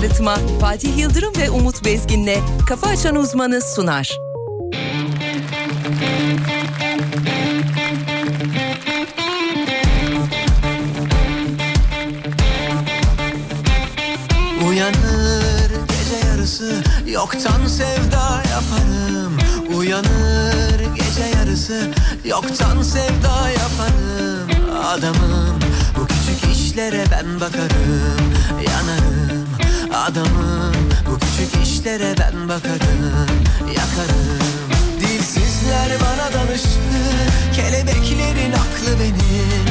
arıtma Fatih Yıldırım ve Umut Bezgin'le Kafa Açan Uzmanı sunar. Uyanır gece yarısı yoktan sevda yaparım. Uyanır gece yarısı yoktan sevda yaparım. Adamım bu küçük işlere ben bakarım Yanarım adamım bu küçük işlere ben bakarım Yakarım. Dilsizler bana danışır Kelebeklerin aklı benim.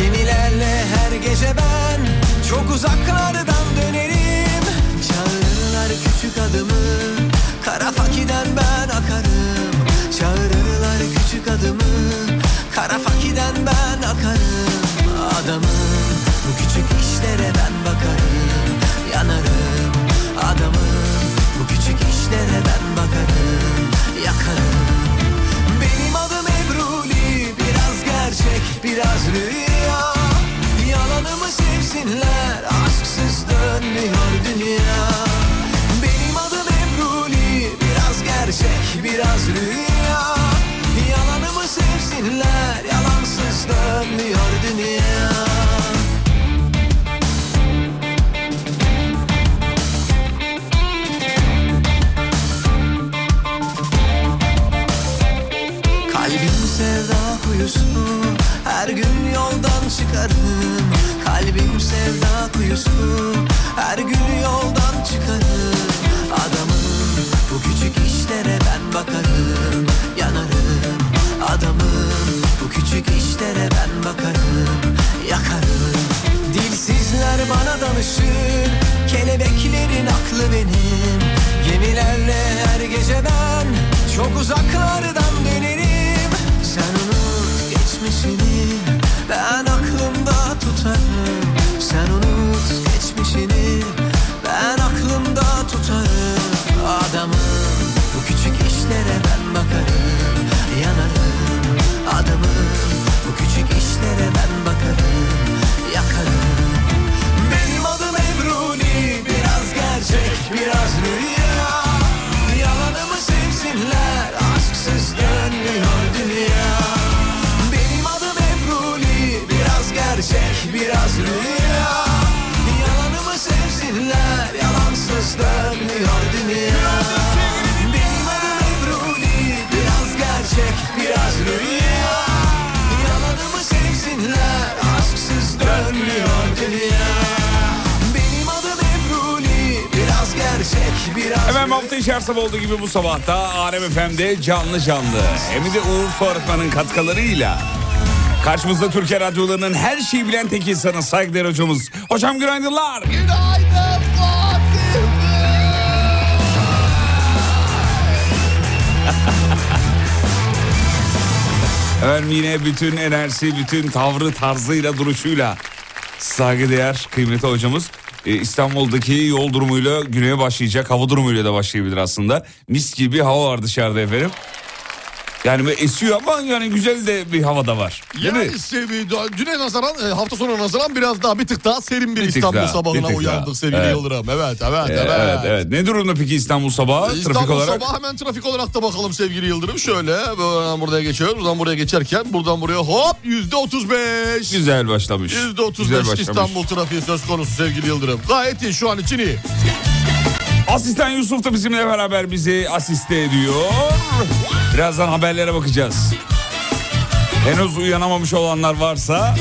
Gemilerle her gece ben Çok uzaklardan dönerim. Çağırırlar küçük adımı Kara fakiden ben akarım. Çağırırlar küçük adımı Kara fakiden ben akarım. Adamım bu küçük işlere ben bakarım Yanarım adamım. Bu küçük işlere ben bakarım Yakarım. Benim adım Ebruli Biraz gerçek biraz rüya. Yalanımı sevsinler Aşksız dönmüyor dünya. Benim adım Ebruli Biraz gerçek biraz rüya. Yalanımı sevsinler Yalansız dönmüyor kuyusu Her gün yoldan çıkarım. Adamım bu küçük işlere ben bakarım. Yanarım. Adamım bu küçük işlere ben bakarım. Yakarım. Dilsizler bana danışır. Kelebeklerin aklı benim. Gemilerle her gece ben Çok uzaklardan dönerim. Sen unut geçmişini Ben aklımda tutarım Yalansız dönmüyor dünya Benim adım Ebruli Biraz gerçek biraz rüya Yalanımı sevsinler Aşksız dönmüyor dünya Benim adım Ebruli Biraz gerçek biraz Hemen hafta içi her sabah olduğu gibi bu sabahta Alem FM'de canlı canlı. Hem de Uğur Su Arıtma'nın katkılarıyla. Karşımızda Türkiye radyolarının her şeyi bilen tek insanı saygıdeğer hocamız. Hocam günaydınlar. Günaydın Efendim yine bütün enerjisi, bütün tavrı, tarzıyla, duruşuyla saygıdeğer kıymetli hocamız. Ee, İstanbul'daki yol durumuyla güneye başlayacak. Hava durumuyla da başlayabilir aslında. Mis gibi hava var dışarıda efendim. Yani esiyor ama yani güzel de bir hava da var. Değil mi? Yani sevi, düne nazaran e, hafta sonu nazaran biraz daha bir tık daha serin bir, Bir İstanbul daha, sabahına bir uyandık daha. sevgili Evet. Yıldırım. Evet evet Ee, evet. evet evet. Ne durumda peki İstanbul sabahı İstanbul trafik olarak? sabah hemen trafik olarak da bakalım sevgili Yıldırım. Şöyle buradan buraya geçiyoruz. Buradan buraya geçerken buradan buraya hop yüzde otuz beş. Güzel başlamış. Yüzde otuz beş. İstanbul trafiği söz konusu sevgili Yıldırım. Gayet iyi şu an için iyi. Asistan Yusuf da bizimle beraber bizi asiste ediyor. Birazdan haberlere bakacağız. Henüz uyanamamış olanlar varsa...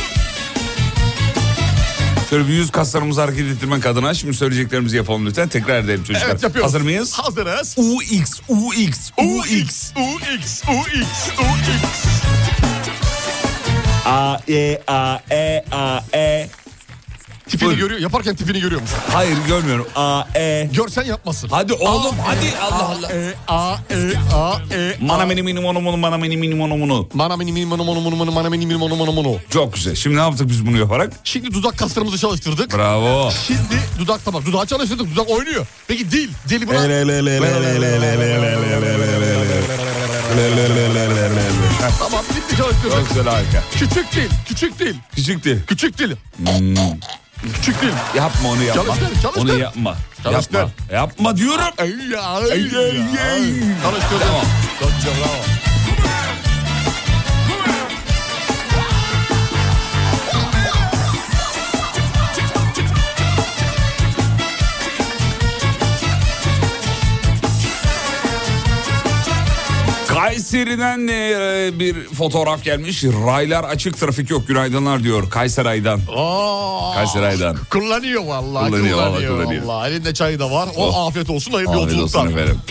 Şöyle bir yüz kaslarımızı hareket ettirmek adına şimdi söyleyeceklerimizi yapalım lütfen. Tekrar edelim çocuklar. Evet yapıyoruz. Hazır mıyız? Hazırız. UX, UX, UX. UX, UX, UX. A, E, A, E, A, E. Tipini Buyurun. görüyor, yaparken tipini görüyor musun? Hayır görmüyorum. A, E. Görsen yapmasın. Hadi oğlum A, hadi E, Allah Allah. E, A, E, A, E, Mana mini mini mono mono mana mini mini mono mono. Mana mini mini mono mono mono mana mini mini mono mono mono. Çok güzel. Şimdi ne yaptık biz bunu yaparak? Şimdi dudak kaslarımızı çalıştırdık. Bravo. Şimdi dudak tamam. Dudağı çalıştırdık. Dudak oynuyor. Peki dil. Dili buna. Tamam Çok çalıştırdık. güzel harika. Küçük dil. Küçük dil. Küçük dil. Küçük dil. Küçük dil. Yapma onu yapma. Çalıştır, çalıştır. Onu yapma. Çalıştır. Yapma. Yapma diyorum. Ay, ay, Ay, ay. Çalıştır. Tamam. Güzel bravo. Kayseri'den e, bir fotoğraf gelmiş. Raylar açık trafik yok günaydınlar diyor Kayseri'den. Aa, Kayseri'den. Kullanıyor vallahi. Kullanıyor, Kullanıyor, vallahi kullanıyor. vallahi. Elinde çayı da var. O Oh. afiyet olsun. Hayırlı Afiyet olsun yolculuklar. efendim.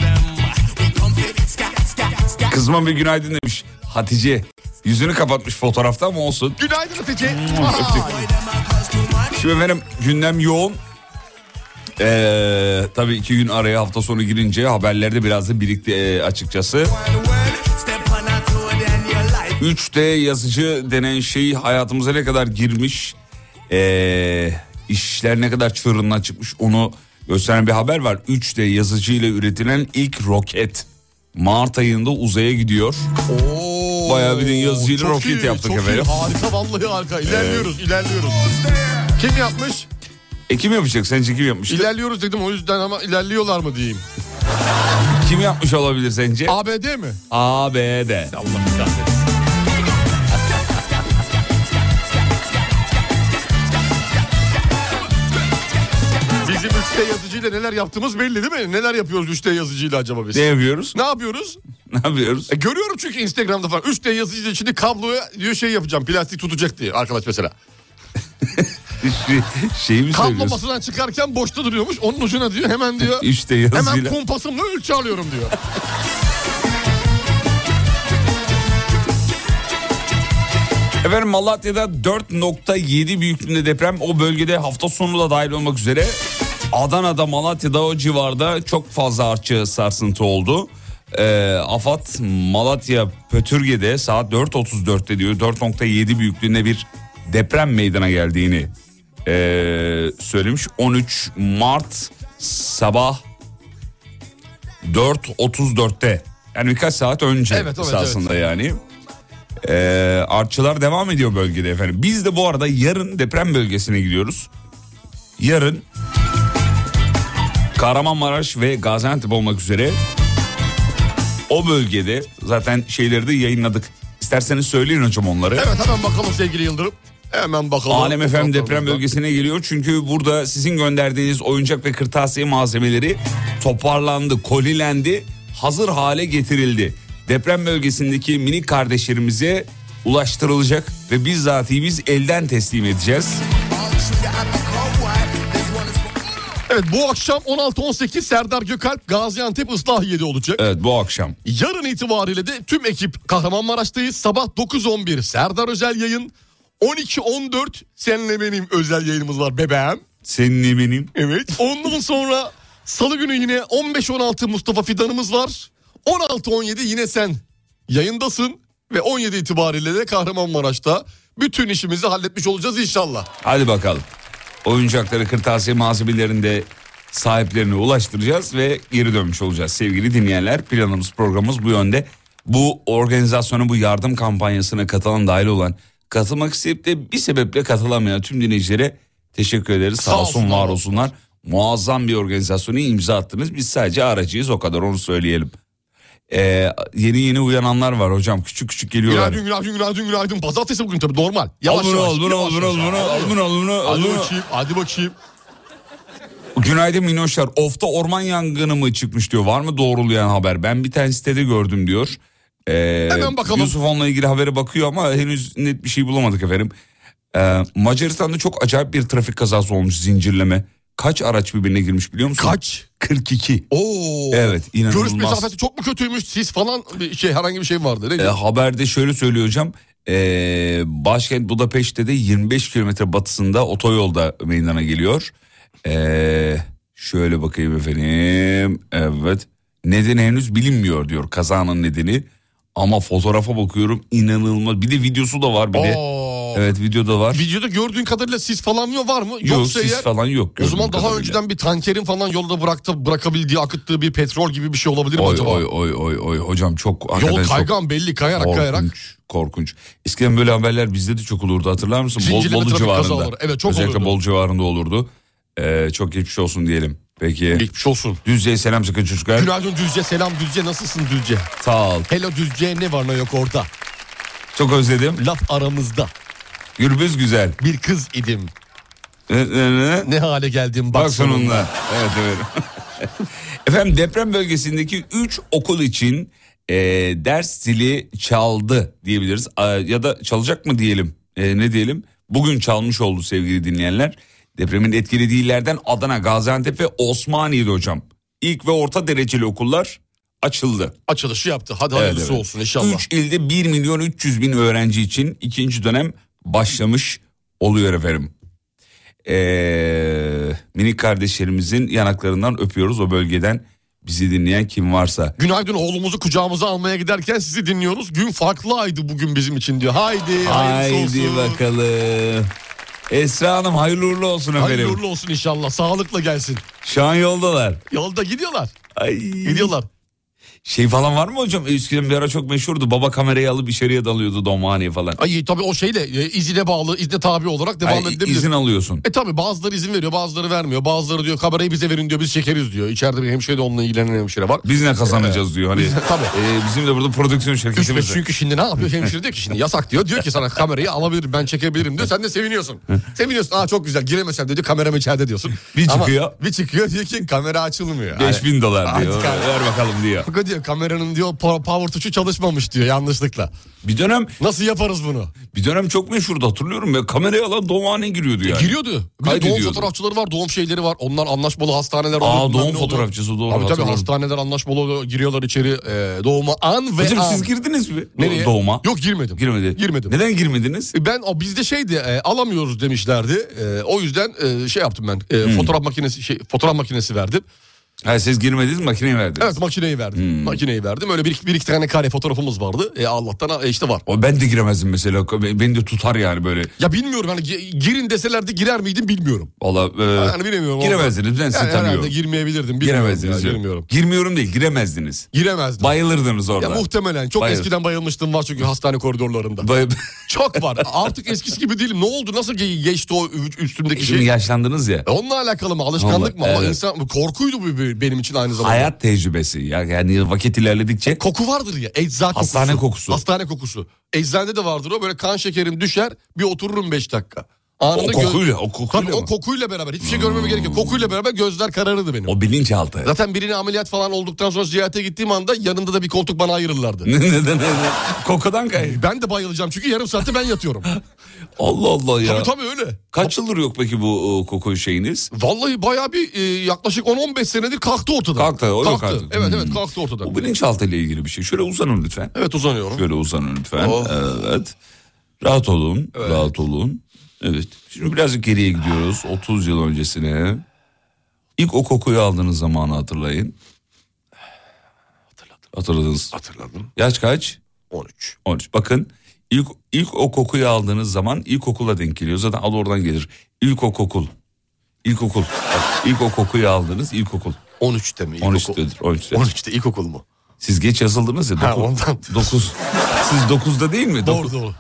Kızma bir günaydın demiş Hatice. Yüzünü kapatmış fotoğrafta ama olsun. Günaydın Hatice. Şimdi efendim gündem yoğun. Ee, tabii iki gün araya hafta sonu girince haberlerde biraz da birikti e, açıkçası. 3D yazıcı denen şey hayatımıza ne kadar girmiş, ee, işler ne kadar çığırından çıkmış onu gösteren bir haber var. 3D yazıcı ile üretilen ilk roket Mart ayında uzaya gidiyor. Oo, Bayağı bir yazıcıyla roket iyi, yaptık çok efendim. Iyi, harika vallahi harika. İlerliyoruz ilerliyoruz. Kim yapmış? E kim yapacak? Sence kim yapmış? İlerliyoruz dedim o yüzden ama ilerliyorlar mı diyeyim. Kim yapmış olabilir sence? ABD mi? ABD. Allah kahretsin. Bizim 3D yazıcıyla neler yaptığımız belli değil mi? Neler yapıyoruz 3D yazıcıyla acaba biz? Ne yapıyoruz? Ne yapıyoruz? Ne yapıyoruz? E, görüyorum çünkü Instagram'da falan 3D yazıcıyla içinde kabloya diyor şey yapacağım plastik tutacak diye arkadaş mesela. Şeyi mi Kablo söylüyorsun? masadan çıkarken boşta duruyormuş onun ucuna diyor hemen diyor. 3D Hemen yazıyla. kumpasımla ölçü alıyorum diyor. Efendim Malatya'da 4.7 büyüklüğünde deprem o bölgede hafta sonu da dahil olmak üzere Adana'da Malatya'da o civarda çok fazla artçı sarsıntı oldu. Ee, AFAD Malatya Pötürge'de saat 4.34'te diyor 4.7 büyüklüğünde bir deprem meydana geldiğini ee, söylemiş. 13 Mart sabah 4.34'te yani birkaç saat önce Evet, evet, esasında yani. Ee, artçılar devam ediyor bölgede efendim. Biz de bu arada yarın deprem bölgesine gidiyoruz. Yarın Kahramanmaraş ve Gaziantep olmak üzere o bölgede zaten şeyleri de yayınladık. İsterseniz söyleyin hocam onları. Evet hemen bakalım sevgili Yıldırım. Hemen bakalım. Alem FM deprem bölgesine geliyor. Çünkü burada sizin gönderdiğiniz oyuncak ve kırtasiye malzemeleri toparlandı, kolilendi, hazır hale getirildi. Deprem bölgesindeki minik kardeşlerimize ulaştırılacak ve bizzatihi biz elden teslim edeceğiz. Evet bu akşam 16-18 Serdar Gökalp Gaziantep Islahiye'de olacak. Evet bu akşam. Yarın itibariyle de tüm ekip Kahramanmaraş'tayız. Sabah 9-11 Serdar Özel yayın. 12-14 senle benim özel yayınımız var bebeğim. Seninle benim. Evet. Ondan sonra salı günü yine 15-16 Mustafa Fidan'ımız var. 16-17 yine sen yayındasın. Ve 17 itibariyle de Kahramanmaraş'ta bütün işimizi halletmiş olacağız inşallah. Hadi bakalım. Oyuncakları, kırtasiye malzemelerini de sahiplerine ulaştıracağız ve geri dönmüş olacağız. Sevgili dinleyenler planımız programımız bu yönde. Bu organizasyona bu yardım kampanyasına katılan dahil olan katılmak isteyip de bir sebeple katılamayan tüm dinleyicilere teşekkür ederiz. Sağ, Sağ olsun var olsun. olsunlar. Muazzam bir organizasyonu imza attınız. Biz sadece aracıyız o kadar onu söyleyelim. Ee, yeni yeni uyananlar var hocam küçük küçük geliyorlar. Günaydın günaydın günaydın günaydın. Pazartesi bugün tabii normal. Yavaş al bunu yavaş. al bunu al bunu al bunu al bunu al bunu al Hadi bunu. bakayım hadi bakayım. Günaydın Minoşlar. Of'ta orman yangını mı çıkmış diyor. Var mı doğrulayan haber? Ben bir tane sitede gördüm diyor. Ee, Hemen bakalım. Yusuf onunla ilgili habere bakıyor ama henüz net bir şey bulamadık efendim. Ee, Macaristan'da çok acayip bir trafik kazası olmuş zincirleme. Kaç araç birbirine girmiş biliyor musun? Kaç? 42. Oo. Evet Görüş inanılmaz. mesafesi çok mu kötüymüş? Sis falan bir şey herhangi bir şey mi vardı? Ne Ee, haberde şöyle söylüyor hocam. Ee, başkent Budapeşte de 25 kilometre batısında otoyolda meydana geliyor. Ee, şöyle bakayım efendim. Evet. Nedeni henüz bilinmiyor diyor kazanın nedeni. Ama fotoğrafa bakıyorum inanılmaz. Bir de videosu da var bir de. Oo. Evet videoda var. Videoda gördüğün kadarıyla sis falan yok var mı? Yok Yoksa sis eğer falan yok. o zaman daha kadarıyla. önceden bir tankerin falan yolda bıraktı, bırakabildiği, akıttığı bir petrol gibi bir şey olabilir mi Oy acaba? oy oy oy oy hocam çok Yol çok kaygan belli kayarak korkunç, kayarak. korkunç. Eskiden böyle haberler bizde de çok olurdu hatırlar mısın? Bol, Zincirleme Bolu trafik civarında. Evet, çok Özellikle olurdu. Bol civarında olurdu. Ee, çok geçmiş olsun diyelim. Peki. Geçmiş olsun. Düzce'ye selam sıkın çocuklar. Günaydın Düzce selam Düzce nasılsın Düzce? Sağ ol. Hello Düzce ne var ne yok orada? Çok özledim. Laf aramızda. Gürbüz güzel. Bir kız idim. Ne, ne, ne? Ne hale geldim bak, Bak sonunda. sonunda. Evet evet. Efendim deprem bölgesindeki 3 okul için e, ders zili çaldı diyebiliriz. A, ya da çalacak mı diyelim. E, ne diyelim? Bugün çalmış oldu sevgili dinleyenler. Depremin etkilediği illerden Adana, Gaziantep ve Osmaniye'de hocam. İlk ve orta dereceli okullar açıldı. Açılışı yaptı. Hadi Evet, hayırlısı evet. olsun inşallah. 3 ilde 1 milyon 300 bin öğrenci için ikinci dönem başlamış oluyor efendim. Ee, minik kardeşlerimizin yanaklarından öpüyoruz o bölgeden bizi dinleyen kim varsa. Günaydın oğlumuzu kucağımıza almaya giderken sizi dinliyoruz. Gün farklı aydı bugün bizim için diyor. Haydi Haydi bakalım. Esra Hanım hayırlı uğurlu olsun efendim. Hayırlı uğurlu olsun inşallah. Sağlıkla gelsin. Şu an yoldalar. Yolda gidiyorlar. Ay. Gidiyorlar. Şey falan var mı hocam? Eskiden bir ara çok meşhurdu. Baba kamerayı alıp içeriye dalıyordu domhaneye falan. Ay tabii o şeyle e, izine bağlı, izne tabi olarak devam Ay, izin alıyorsun. E tabii bazıları izin veriyor, bazıları vermiyor. Bazıları diyor kamerayı bize verin diyor, biz çekeriz diyor. İçeride bir hemşire de onunla ilgilenen hemşire var. Biz ne kazanacağız diyor. Hani tabii. e, bizim de burada prodüksiyon şirketimiz. çünkü şimdi ne yapıyor hemşire diyor ki şimdi yasak diyor. Diyor ki sana kamerayı alabilirim ben çekebilirim diyor. Sen de seviniyorsun. Seviniyorsun. Aa çok güzel giremesem diyor kameram içeride diyorsun. Bir Ama çıkıyor. bir çıkıyor diyor ki kamera açılmıyor. 5000 dolar diyor. Ver bakalım diyor. Diyor kameranın diyor po- power tuşu çalışmamış diyor yanlışlıkla. Bir dönem Nasıl yaparız bunu? bir dönem çok meşhurdu hatırlıyorum ya. Kamerayı alan doğumhane giriyordu yani. Giriyordu. Bir de doğum fotoğrafçıları var, doğum şeyleri var. Onlar anlaşmalı hastaneler oluyor. Aa doğum fotoğrafçısı doğru Tabii tabii hastaneler anlaşmalı. Giriyorlar içeri e, doğuma an ve Hocam an. siz girdiniz mi? Nereye? Doğuma. Yok girmedim. Girmedi. Girmedim. Neden girmediniz? E, Ben o bizde şeydi e, alamıyoruz demişlerdi. E, o yüzden e, şey yaptım ben. E, Hmm. Fotoğraf makinesi şey fotoğraf makinesi verdim. Ha siz girmediniz makineye verdiniz. Evet makineyi verdim. Hmm. Makineyi verdim. Öyle bir, bir iki tane kare fotoğrafımız vardı. E, Allah'tan e, işte var. O ben de giremezdim mesela. Beni de tutar yani böyle. Ya bilmiyorum hani gi- girin deselerdi girer miydim bilmiyorum. Valla e, Yani bilemiyorum. giremezdiniz ben sizi Yani tanıyorum. girmeyebilirdim. Giremezdiniz. ya, yok. Bilmiyorum. Girmiyorum değil giremezdiniz. Giremezdim. Bayılırdınız orada. Ya muhtemelen çok Bayılır. eskiden bayılmıştım var çünkü hastane koridorlarında. Bay- çok var. Artık eskisi gibi değilim. Ne oldu? Nasıl ge- geçti o üstümdeki Şimdi şey? yaşlandınız ya. E, Onunla alakalı mı? Alışkanlık mı? Onunla, Ama evet. insan korkuydu bu be- benim için aynı zamanda. Hayat tecrübesi. Ya Yani vakit ilerledikçe Koku vardır ya. Ecza kokusu. Hastane kokusu. Hastane kokusu. Eczanede de vardır o. Böyle kan şekerim düşer. Bir otururum 5 dakika. O Anında gö- kokuyla, o kokuyla Tabii o mı? kokuyla beraber. Hiçbir şey görmeme gerek yok. Kokuyla beraber gözler kararırdı benim. O bilinçaltı. Zaten birine ameliyat falan olduktan sonra ziyarete gittiğim anda yanında da bir koltuk bana ayrılırlardı. neden? Kokudan kay. Ben de bayılacağım çünkü yarım saatte ben yatıyorum. Allah Allah ya. tabii tabii öyle. Kaç yıldır yok peki bu o, koku şeyiniz? Vallahi bayağı bir e, yaklaşık 10-15 senedir kalktı ortadan. Kalktı, o yok artık. Evet Hmm. evet kalktı ortadan. Bu bilinçaltı ile ilgili bir şey. Şöyle uzanın lütfen. Evet uzanıyorum. Şöyle uzanın lütfen. Oh. Evet. Rahat olun. Rahat olun. Evet. Şimdi birazcık geriye gidiyoruz. 30 yıl öncesine. İlk o kokuyu aldığınız zamanı hatırlayın. Hatırladınız. Hatırladım. Yaş kaç? 13. 13. Bakın ilk ilk o kokuyu aldığınız zaman ilkokula denk geliyor. Zaten adı oradan gelir. İlk o kokul. İlkokul. Bak, ilk o kokuyu aldınız ilkokul. 13'te mi? İlkokul? 13'tedir. 13'te. 13'te. ilkokul mu? Siz geç yazıldınız ya. Ha, Dokuz, ondan. 9. Siz 9'da değil mi? Doğru doğru.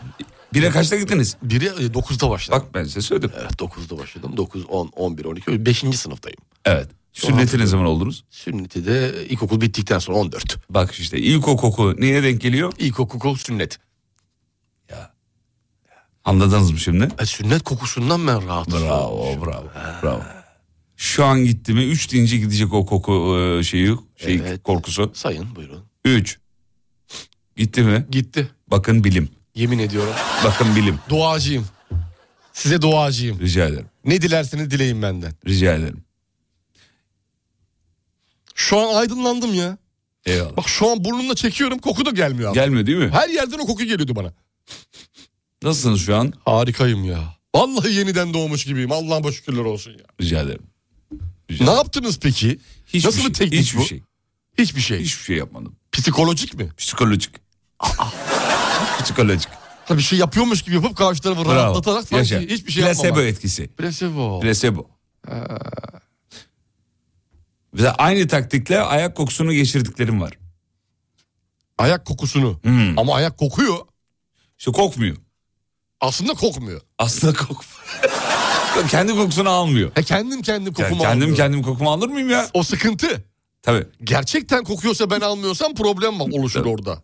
Bire kaçta gittiniz? Biri e, 9'da başladım. Bak ben size söyledim. Evet 9'da başladım. 9, 10, 11, 12, 5. sınıftayım. Evet. Sünneti ne zaman oldunuz? Sünneti de ilkokul bittikten sonra 14. Bak işte ilk o koku neye denk geliyor? İlkokul sünnet. Anladınız mı şimdi? E, sünnet kokusundan ben rahatım. Bravo bravo bravo. Şu an gitti mi 3 deyince gidecek o koku e, şeyi şey Evet. korkusu. Sayın buyurun. 3. Gitti mi? Gitti. Bakın bilim. Yemin ediyorum. Bakın bilim. Duacıyım. Size duacıyım. Rica ederim. Ne dilerseniz dileyin benden. Rica ederim. Şu an aydınlandım ya. Eyvallah. Bak şu an burnumla çekiyorum koku da gelmiyor. abi. Gelmiyor değil mi? Her yerden o koku geliyordu bana. Nasılsınız şu an? Harikayım ya. Vallahi yeniden doğmuş gibiyim. Allah'a şükürler olsun ya. Rica ederim. Rica Ne yaptınız peki? Hiçbir Nasıl şey, bir teknik hiçbir bu? şey. Hiçbir şey. Hiçbir şey yapmadım. Psikolojik mi? Psikolojik. Psikolojik. Ha bir şey yapıyormuş gibi yapıp karşı tarafı Bravo. rahatlatarak sanki Yaşa. hiçbir şey Plasebo yapmamak. etkisi. Placebo. Plasebo. Ve aynı taktikle ayak kokusunu geçirdiklerim var. Ayak kokusunu. Hmm. Ama ayak kokuyor. İşte kokmuyor. Aslında kokmuyor. Aslında kokmuyor. Kendi kokusunu almıyor. He kendim kendim Yani kokumu kendim almıyorum. kendim kokumu alır mıyım ya? O sıkıntı. Tabii. Gerçekten kokuyorsa ben almıyorsam problem oluşur orada.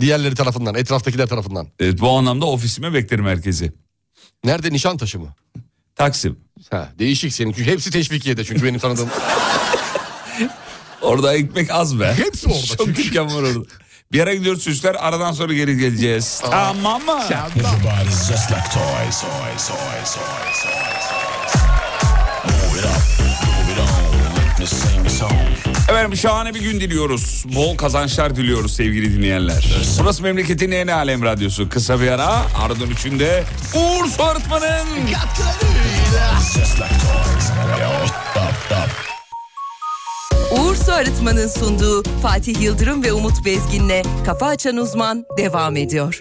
Diğerleri tarafından, etraftakiler tarafından. Evet, bu anlamda ofisime beklerim herkesi. Nerede Nişantaşı mı? Taksim. Ha, değişik senin. Çünkü hepsi teşvikiyede çünkü benim tanıdığım. Orada ekmek az be. Hepsi orada Çok çünkü. dükkan var orada. Bir yere gidiyoruz çocuklar aradan sonra geri geleceğiz. Tamam mı? Everybody's just like toys, toys, toys, toys, toys. Move it up, move it on, let me sing a song. Efendim şahane bir gün diliyoruz. Bol kazançlar diliyoruz sevgili dinleyenler. Burası memleketin en alem radyosu. Kısa bir ara ardından üçünde Uğur Su Arıtma'nın Just like toys. Yo, up, up. Uğur Su Arıtma'nın sunduğu Fatih Yıldırım ve Umut Bezgin'le Kafa Açan Uzman devam ediyor.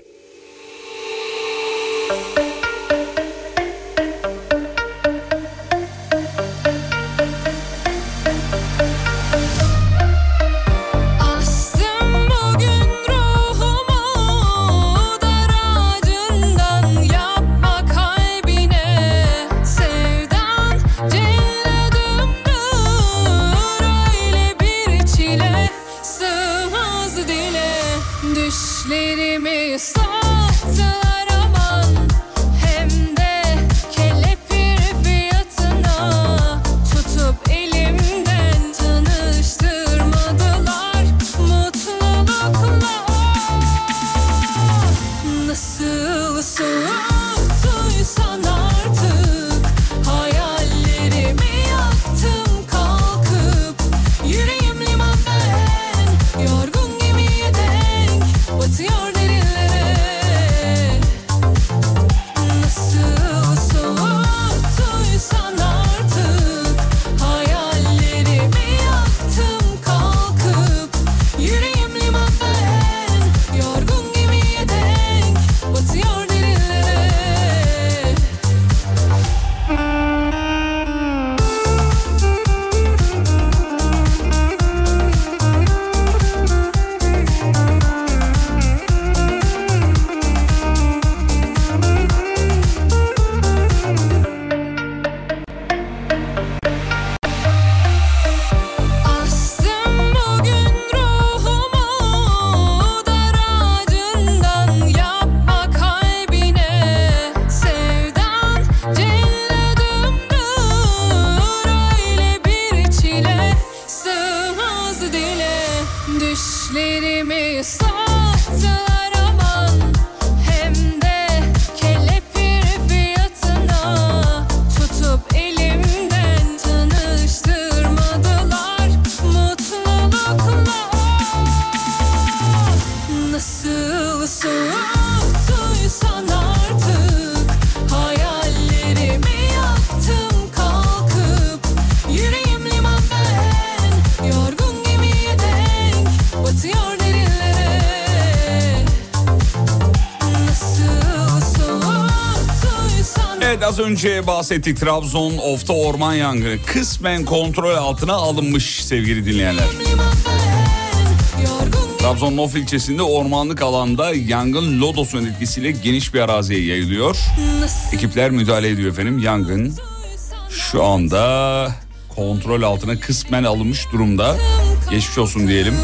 Önce bahsettik Trabzon Of'ta orman yangını kısmen kontrol altına alınmış sevgili dinleyenler. Trabzon'un Of ilçesinde ormanlık alanda yangın lodosun etkisiyle geniş bir araziye yayılıyor. Ekipler müdahale ediyor efendim. Yangın şu anda kontrol altına kısmen alınmış durumda. Geçmiş olsun diyelim.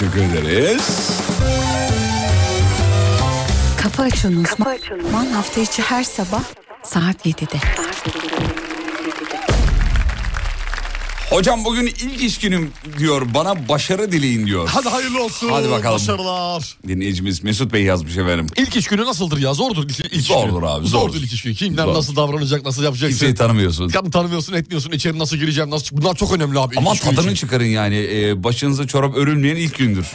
Teşekkür ederiz. Kafa Açan Uzman hafta içi her sabah saat 7'de. Hocam bugün ilk iş günüm diyor. Bana başarı dileyin diyor. Hadi hayırlı olsun. Hadi bakalım. Başarılar. Dinleyicimiz Mesut Bey yazmış efendim. İlk iş günü nasıldır ya? Zordur ilk, ilk iş Zordur günü. abi, Zordur zor. ilk iş günü. Kimler Zor. nasıl davranacak, nasıl yapacaksın? Kimseyi tanımıyorsun. Kadın tanımıyorsun, etmiyorsun. içeri nasıl gireceğim, nasıl Bunlar çok önemli abi. Ama tadını için. çıkarın yani. Ee, başınıza çorap örülmeyen ilk gündür.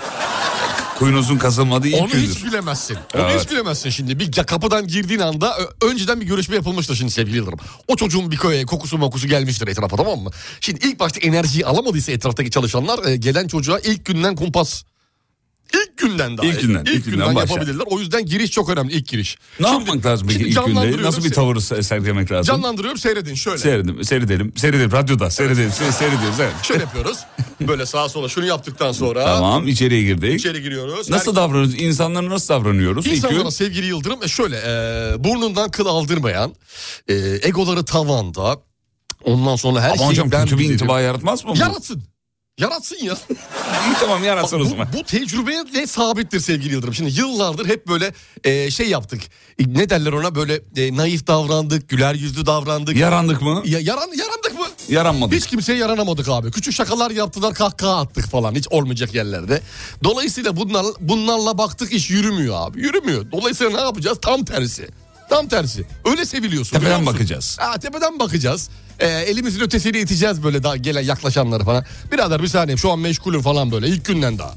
Kuyunuzun kazılmadığı ilk Onu gündür. hiç bilemezsin. Onu Evet. hiç bilemezsin şimdi. Bir kapıdan girdiğin anda önceden bir görüşme yapılmıştır şimdi sevgili Yıldırım. O çocuğun bir köye kokusu mokusu gelmiştir etrafa tamam mı? Şimdi ilk başta enerjiyi alamadıysa etraftaki çalışanlar e, gelen çocuğa ilk günden kumpas. İlk günden daha. İlk günden, İlk, ilk günden günden başlar. yapabilirler. O yüzden giriş çok önemli ilk giriş. Ne Şimdi- yapmak lazım peki ilk günde? Nasıl bir tavır sergilemek lazım? Canlandırıyorum seyredin şöyle. Seyredelim, seyredelim, seyredelim. Radyoda seyredelim, se- seyrediyoruz. Evet. Şöyle yapıyoruz. Böyle sağa sola şunu yaptıktan sonra Tamam, içeriye girdik. içeri giriyoruz. Nasıl davranıyoruz? İnsanlara nasıl davranıyoruz? İnsanlara sevgili Yıldırım e, şöyle e, burnundan kıl aldırmayan, e, egoları tavanda, ondan sonra her Ama şeyi hocam ben kötü bir intiba yaratmaz mı? Yaratsın. Yaratsın ya. İyi tamam yaratsın o bu, zaman. bu tecrübeyle sabittir sevgili Yıldırım. Şimdi yıllardır hep böyle e, şey yaptık. E, ne derler ona böyle e, naif davrandık, güler yüzlü davrandık. Yarandık mı? Ya, yaran, yarandık mı? Yaranmadık. Hiç kimseye yaranamadık abi. Küçük şakalar yaptılar, kahkaha attık falan. Hiç olmayacak yerlerde. Dolayısıyla bunlar, bunlarla baktık iş yürümüyor abi. Yürümüyor. Dolayısıyla ne yapacağız? Tam tersi. Tam tersi. Öyle seviliyorsun. Tepeden bakacağız. Ha, tepeden bakacağız. Ee, elimizin ötesiyle iteceğiz böyle daha gelen yaklaşanları falan. Birader bir saniye şu an meşgulüm falan böyle ilk günden daha.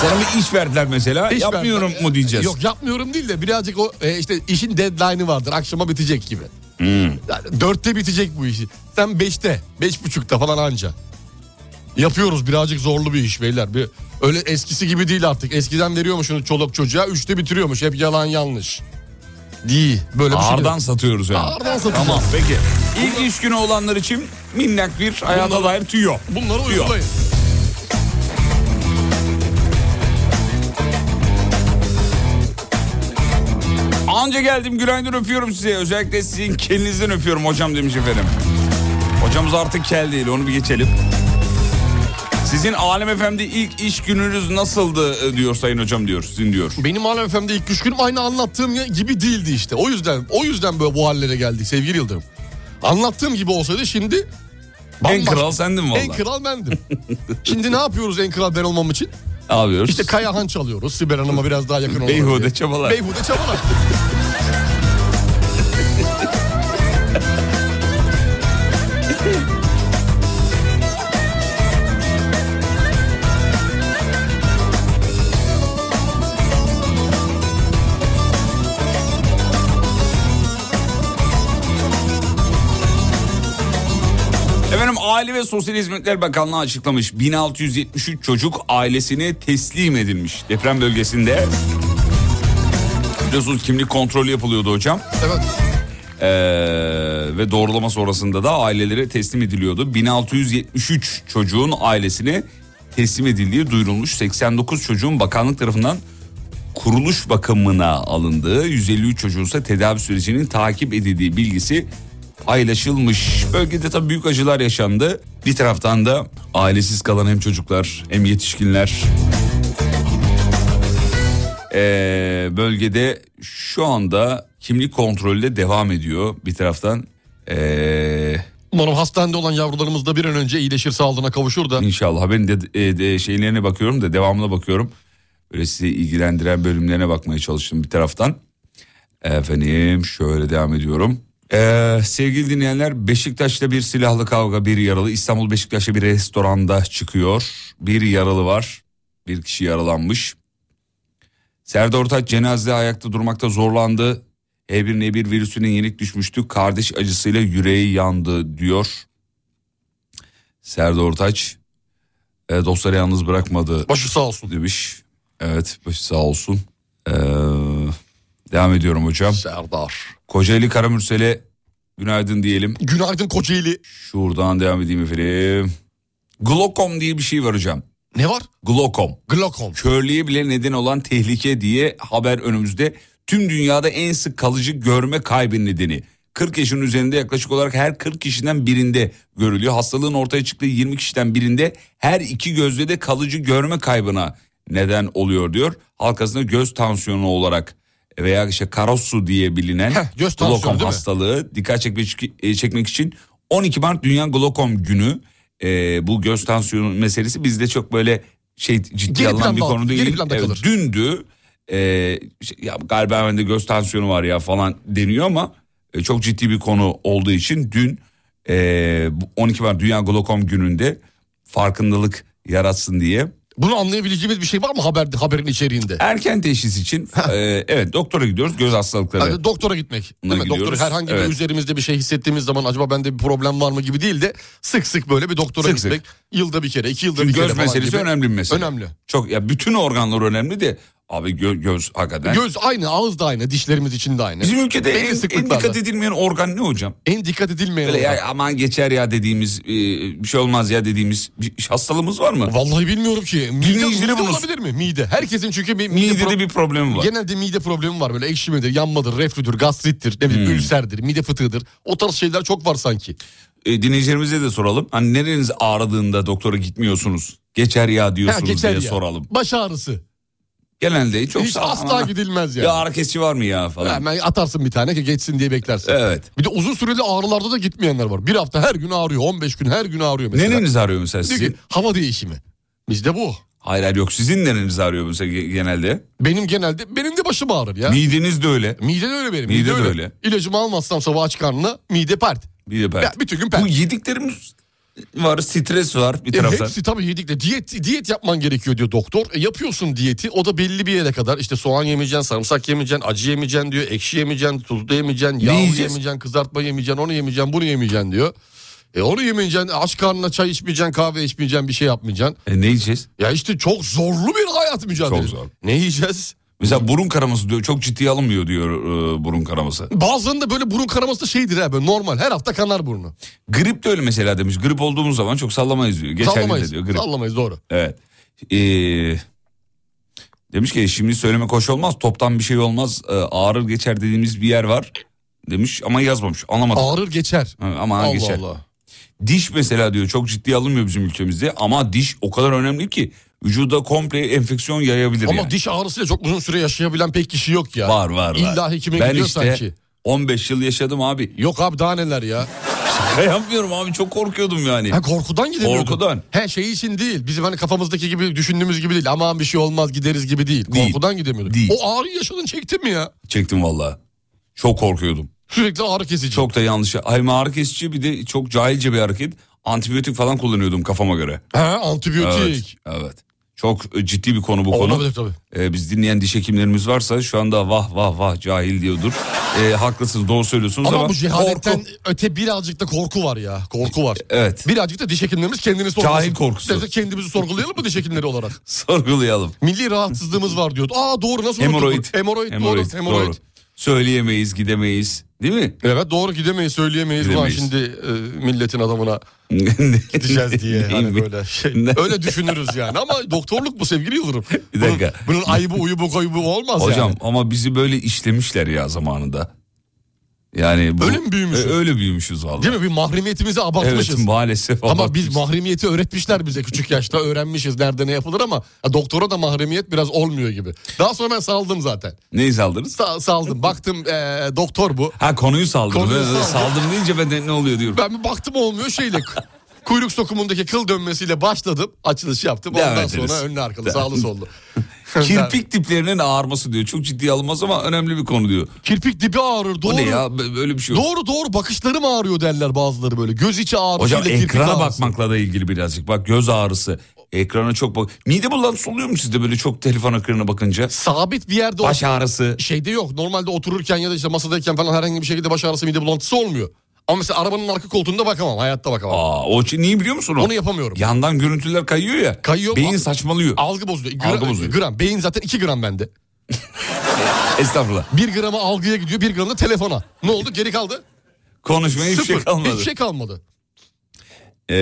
Sana bir iş verdiler mesela. İş yapmıyorum verdiler. mu diyeceğiz. Yok yapmıyorum değil de birazcık o e, işte işin deadline'ı vardır. Akşama bitecek gibi. Hmm. Yani dörtte bitecek bu işi. Sen beşte, beş buçukta falan anca. Yapıyoruz birazcık zorlu bir iş beyler. Bir, öyle eskisi gibi değil artık. Eskiden veriyormuşsunuz çoluk çocuğa üçte bitiriyormuş. Hep yalan yanlış. Değil. Böyle bir şey. Ağırdan satıyoruz yani. Ağırdan satacağız. Tamam peki. İlk iş günü olanlar için minnak bir hayata Bunları- dair tüyo. Bunları Tüyo. uygulayın. Anca geldim günaydın öpüyorum size. Özellikle sizin kelinizden öpüyorum hocam demiş efendim. Hocamız artık kel değil onu bir geçelim. Sizin Alem FM'de ilk iş gününüz nasıldı e, diyor sayın hocam diyor. Sizin diyor. Benim Alem FM'de ilk üç günüm aynı anlattığım gibi değildi işte. O yüzden o yüzden böyle bu hallere geldik sevgili Yıldırım. Anlattığım gibi olsaydı şimdi En bambaşka- kral sendin valla. En kral bendim. şimdi ne yapıyoruz en kral ben olmam için? Ne yapıyoruz? İşte Kayahan çalıyoruz. Sibel Hanım'a biraz daha yakın olalım Beyhude diye. çabalar. Beyhude çabalar. Aile ve Sosyal Hizmetler Bakanlığı açıklamış. 1673 çocuk ailesine teslim edilmiş deprem bölgesinde. Biliyorsunuz kimlik kontrolü yapılıyordu hocam. evet. Ee, ve doğrulama sonrasında da ailelere teslim ediliyordu. 1673 çocuğun ailesine teslim edildiği duyurulmuş. 89 çocuğun bakanlık tarafından kuruluş bakımına alındığı, 153 çocuğun ise tedavi sürecinin takip edildiği bilgisi paylaşılmış. Bölgede tabii büyük acılar yaşandı. Bir taraftan da ailesiz kalan hem çocuklar hem yetişkinler ee, bölgede şu anda kimlik kontrolü de devam ediyor bir taraftan. Ee, Umarım hastanede olan yavrularımız da bir an önce iyileşir sağlığına kavuşur da. inşallah haberin de, e, de şeylerine bakıyorum da devamına bakıyorum. Böyle sizi ilgilendiren bölümlerine bakmaya çalıştım bir taraftan. Efendim şöyle devam ediyorum. Ee, sevgili dinleyenler Beşiktaş'ta bir silahlı kavga bir yaralı İstanbul Beşiktaş'ta bir restoranda çıkıyor. Bir yaralı var bir kişi yaralanmış. Serdar Ortaç cenazede ayakta durmakta zorlandı. H1N1 virüsüne yenik düşmüştü. Kardeş acısıyla yüreği yandı diyor. Serdar Ortaç e, dostları yalnız bırakmadı Başı sağ olsun. demiş. Evet başı sağ olsun. Ee, devam ediyorum hocam. Serdar. Kocaeli Karamürsel'e günaydın diyelim. Günaydın Kocaeli. Şuradan devam edeyim efendim. Glokom diye bir şey var hocam. Ne var? Glokom. Glokom. Körlüğe bile neden olan tehlike diye haber önümüzde. Tüm dünyada en sık kalıcı görme kaybı nedeni. 40 yaşın üzerinde yaklaşık olarak her 40 kişiden birinde görülüyor. Hastalığın ortaya çıktığı 20 kişiden birinde her iki gözde de kalıcı görme kaybına neden oluyor diyor. Halk arasında göz tansiyonu olarak veya işte karosu diye bilinen Heh, glokom hastalığı dikkat çekmek, e, çekmek için 12 Mart Dünya Glokom Günü e, bu göz tansiyonu meselesi bizde çok böyle şey ciddi Geri alınan bir konu değil. Evet, kalır. dündü e, şey, ya galiba bende göz tansiyonu var ya falan deniyor ama e, çok ciddi bir konu olduğu için dün e, bu 12 Mart Dünya Glokom Günü'nde farkındalık yaratsın diye Bunu anlayabileceğimiz bir şey var mı haber, haberin içeriğinde? Erken teşhis için e, evet doktora gidiyoruz göz hastalıkları. Hani doktora gitmek. Buna Değil mi? Gidiyoruz. herhangi Evet. bir üzerimizde bir şey hissettiğimiz zaman acaba bende bir problem var mı gibi değil de sık sık böyle bir doktora Sık sık. gitmek. Yılda bir kere, iki yılda Çünkü bir kere göz meselesi gibi. önemli bir mesele. Önemli. Çok ya bütün organlar önemli de abi gö- göz hakikaten. Göz aynı, ağız da aynı, dişlerimiz için de aynı. Bizim ülkede Belli en, en dikkat edilmeyen organ ne hocam? En dikkat edilmeyen Böyle organ. ya aman geçer ya dediğimiz e, bir şey olmaz ya dediğimiz bir hastalığımız var mı? Vallahi bilmiyorum ki. Mide, mide bunu- olabilir mi? Mide. Herkesin çünkü bir mide, Midede pro- bir problemi var. Genelde mide problemi var böyle ekşimedir, yanmadır, reflüdür, gastrittir, ne bileyim Hmm. ülserdir, mide fıtığıdır. O tarz şeyler çok var sanki. E, dinleyicilerimize de soralım. Hani nereniz ağrıdığında doktora gitmiyorsunuz? Geçer ya Ha, diyorsunuz geçer diye ya. soralım. Baş ağrısı. Genelde çok Hiç asla gidilmez yani. Ya ağrı kesici var mı ya falan. Hemen atarsın bir tane ki geçsin diye beklersin. Evet. Bir de uzun süreli ağrılarda da gitmeyenler var. Bir hafta her gün ağrıyor, 15 gün her gün ağrıyor mesela. Nereniz ağrıyor mesela Diyor sizin? ki, hava değişimi. Bizde bu. Hayır hayır yok sizin nereniz ağrıyor mesela ge- genelde? Benim genelde benim de başım ağrır ya. Mideniz de öyle. Mide de öyle benim. Mide de öyle. İlacımı almazsam sabah aç karnına mide pert. Bir de ben. Ya, bütün gün pert. Bu yediklerimiz var, stres var bir E, taraftan. hepsi tabii yedikle. Diyet, diyet yapman gerekiyor diyor doktor. E, yapıyorsun diyeti. O da belli bir yere kadar. İşte soğan yemeyeceksin, sarımsak yemeyeceksin, acı yemeyeceksin diyor. Ekşi yemeyeceksin, tuzlu yemeyeceksin, yağlı yemeyeceksin, kızartma yemeyeceksin, onu yemeyeceksin, bunu yemeyeceksin diyor. E onu yemeyeceksin, aç karnına çay içmeyeceksin, kahve içmeyeceksin, bir şey yapmayacaksın. E, ne yiyeceğiz? Ya işte çok zorlu bir hayat mücadelesi. Çok zor. Ne yiyeceğiz? Mesela burun kanaması diyor çok ciddiye alınmıyor diyor e, burun kanaması. Bazılarında böyle burun kanaması da şeydir ha böyle normal. Her hafta kanar burnu. Grip de öyle mesela demiş. Grip olduğumuz zaman çok sallamayız diyor. Geçerli Sallamayız. diyor grip. Sallamayız doğru. Evet. Ee, demiş ki şimdi söylemek hoş olmaz. Toptan bir şey olmaz. Ee, ağrır geçer dediğimiz bir yer var. Demiş ama yazmamış. Anlamadım. Ağrır geçer. Ha, Ama Allah geçer. Allah. Diş mesela diyor çok ciddiye alınmıyor bizim ülkemizde. Ama diş o kadar önemli ki vücuda komple enfeksiyon yayabilir Ama yani. diş ağrısıyla çok uzun süre yaşayabilen pek kişi yok ya. Var var var. İlla hekime ben gidiyor işte sanki. 15 yıl yaşadım abi. Yok abi daha neler ya. Şaka yapmıyorum abi çok korkuyordum yani. Ha korkudan gidemiyordun. Korkudan. He şey için değil. Bizim hani kafamızdaki gibi düşündüğümüz gibi değil. Aman bir şey olmaz gideriz gibi değil. Değil. Korkudan gidemiyordun. Değil. O ağrıyı yaşadın çektin mi ya? Çektim valla. Çok korkuyordum. Sürekli ağrı kesici. Çok da yanlış. Hem ağrı kesici bir de çok cahilce bir hareket. Antibiyotik falan kullanıyordum kafama göre. Ha antibiyotik. Evet. Evet. Çok e, ciddi bir konu bu konu. Olabilir tabii. Ee, biz dinleyen diş hekimlerimiz varsa şu anda vah vah vah cahil diyordur. Ee, haklısınız doğru söylüyorsunuz ama, Ama bu cehaletten korku- öte birazcık da korku var ya. Korku var. Evet Birazcık da diş hekimlerimiz kendini sorgulasın. Cahil korkusu. Kendimizi sorgulayalım mı diş hekimleri olarak? sorgulayalım. Milli rahatsızlığımız var diyordu. Aa doğru nasıl Hemoroid. unuttuk? Hemoroid, doğru. Hemoroid. doğru. Söyleyemeyiz gidemeyiz değil mi? Evet doğru gidemeyiz söyleyemeyiz. Ulan Gidemeyiz. şimdi e, milletin adamına gideceğiz diye hani böyle şey. Öyle düşünürüz yani ama doktorluk bu sevgili Yıldırım. Bir dakika. Bunun, bunun ayıbı uyubu koyubu olmaz Hocam yani. ama bizi böyle işlemişler ya zamanında. Yani bu, Öyle mi büyümüşüz? E, öyle büyümüşüz vallahi. Değil mi? Bir mahremiyetimizi abartmışız. Evet maalesef. ama biz abartmışız. mahremiyeti öğretmişler bize küçük yaşta öğrenmişiz nerede ne yapılır ama ha, doktora da mahremiyet biraz olmuyor gibi. Daha sonra ben saldım zaten. Neyi saldınız? Sa- saldım baktım e, doktor bu. Ha konuyu saldım. Konuyu saldım. saldım deyince ben de ne oluyor diyorum. Ben bir baktım olmuyor şeyle kuyruk sokumundaki kıl dönmesiyle başladım. Açılış yaptım. Devam Ondan ederiz. sonra önlü arkalı Devam. sağlı sollu. Kirpik diplerinin ağarması diyor. Çok ciddiye alınmaz ama önemli bir konu diyor. Kirpik dibi ağrır doğru. O ne ya böyle bir şey yok. Doğru doğru bakışlarım ağrıyor derler bazıları böyle. Göz içi ağrısı Hocam kirpik ekrana ağrısı. bakmakla da ilgili birazcık. Bak göz ağrısı. Ekrana çok bak. Mide bulantısı oluyor mu sizde böyle çok telefon ekranına bakınca? Sabit bir yerde Baş ağrısı. şeyde yok. Normalde otururken ya da işte masadayken falan herhangi bir şekilde baş ağrısı mide bulantısı olmuyor. Ama mesela arabanın arka koltuğunda bakamam. Hayatta bakamam. Aa, o için niye biliyor musun o? Onu yapamıyorum. Yandan görüntüler kayıyor ya. Kayıyor. Beyin Al- saçmalıyor. Algı bozuluyor. Gram, Algı bozuyor. Gram. Beyin zaten 2 gram bende. Estağfurullah. 1 gramı algıya gidiyor 1 gramı da telefona. Ne oldu? Geri kaldı. Konuşmaya hiçbir şey kalmadı. Hiçbir şey kalmadı. Ee,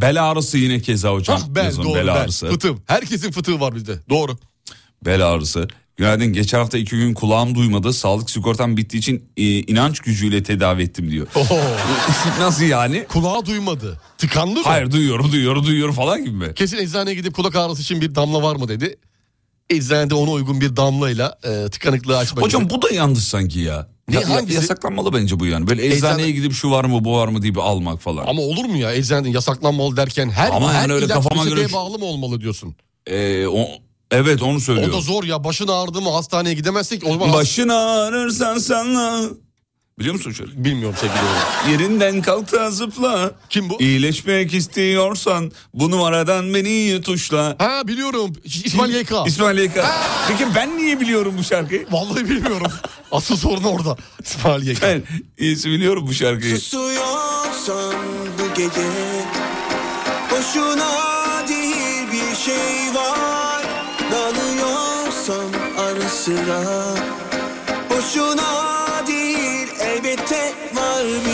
bel ağrısı yine keza hocam. Ah bel Yazın, doğru bel bel. ağrısı. Fıtığım. Herkesin fıtığı var bizde. Doğru. Bel ağrısı. Günaydın. Geçen hafta iki gün kulağım duymadı. Sağlık sigortam bittiği için e, inanç gücüyle tedavi ettim diyor. Nasıl yani? Kulağı duymadı. Tıkandı mı? Hayır duyuyorum duyuyorum duyuyorum falan gibi mi? Kesin eczaneye gidip kulak ağrısı için bir damla var mı dedi. Eczanede ona uygun bir damlayla e, tıkanıklığı açmak Hocam için. bu da yanlış sanki ya. Ne, Ya- hangisi? yasaklanmalı bence bu yani. Böyle eczaneye Eczane- gidip şu var mı bu var mı diye bir almak falan. Ama olur mu ya eczanede yasaklanmalı derken her, Ama her yani öyle ilaç kafama göre- bağlı mı olmalı diyorsun? Ee, o, evet onu O söylüyorum. da zor ya başın ağrıdı mı hastaneye gidemezsin ki. O zaman Başın ağrırsan sana Biliyor musun şarkıyı? Bilmiyorum sevgili. Yerinden kalk da zıpla. Kim bu? İyileşmek istiyorsan bu numaradan beni tuşla. Ha biliyorum. İsmail YK. İsmail YK. Peki ben niye biliyorum bu şarkıyı? Vallahi bilmiyorum. Asıl sorun orada. İsmail YK. Ben iyisi biliyorum bu şarkıyı. Susuyorsan bu gece Boşuna sıra Boşuna değil elbette var bir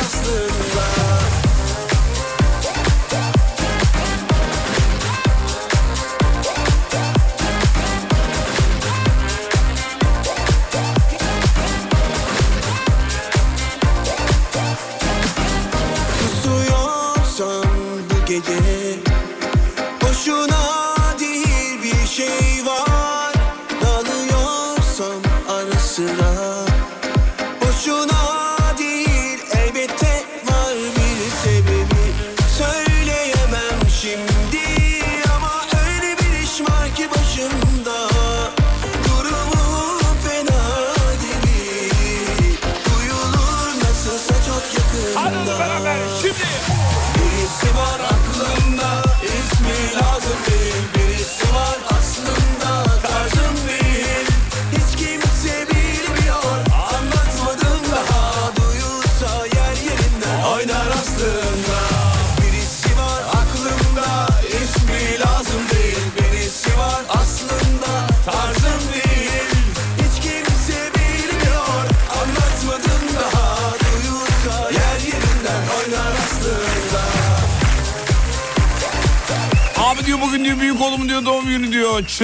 aslında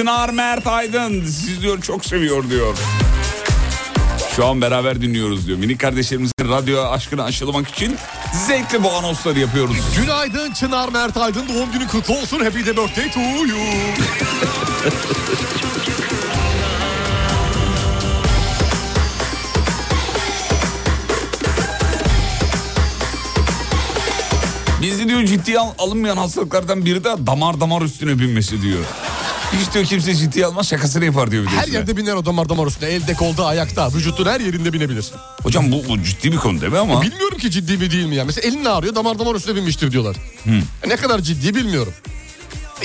Çınar Mert Aydın siz diyor çok seviyor diyor. Şu an beraber dinliyoruz diyor. Minik kardeşlerimizin radyo aşkını aşılamak için zevkle bu anonsları yapıyoruz. Günaydın Çınar Mert Aydın doğum günü kutlu olsun. Happy the birthday to you. Bizde diyor ciddiye al- alınmayan hastalıklardan biri de damar damar üstüne binmesi diyor. Hiç diyor kimse ciddiye almaz şakasını yapar diyor bir de Her üstüne. yerde biner o damar damar üstüne. Elde kolda ayakta. Vücutun her yerinde binebilir. Hocam bu, bu ciddi bir konu değil mi ama? Bilmiyorum ki ciddi mi değil mi ya. Mesela elin ağrıyor damar damar üstüne binmiştir diyorlar. Ne kadar ciddi bilmiyorum.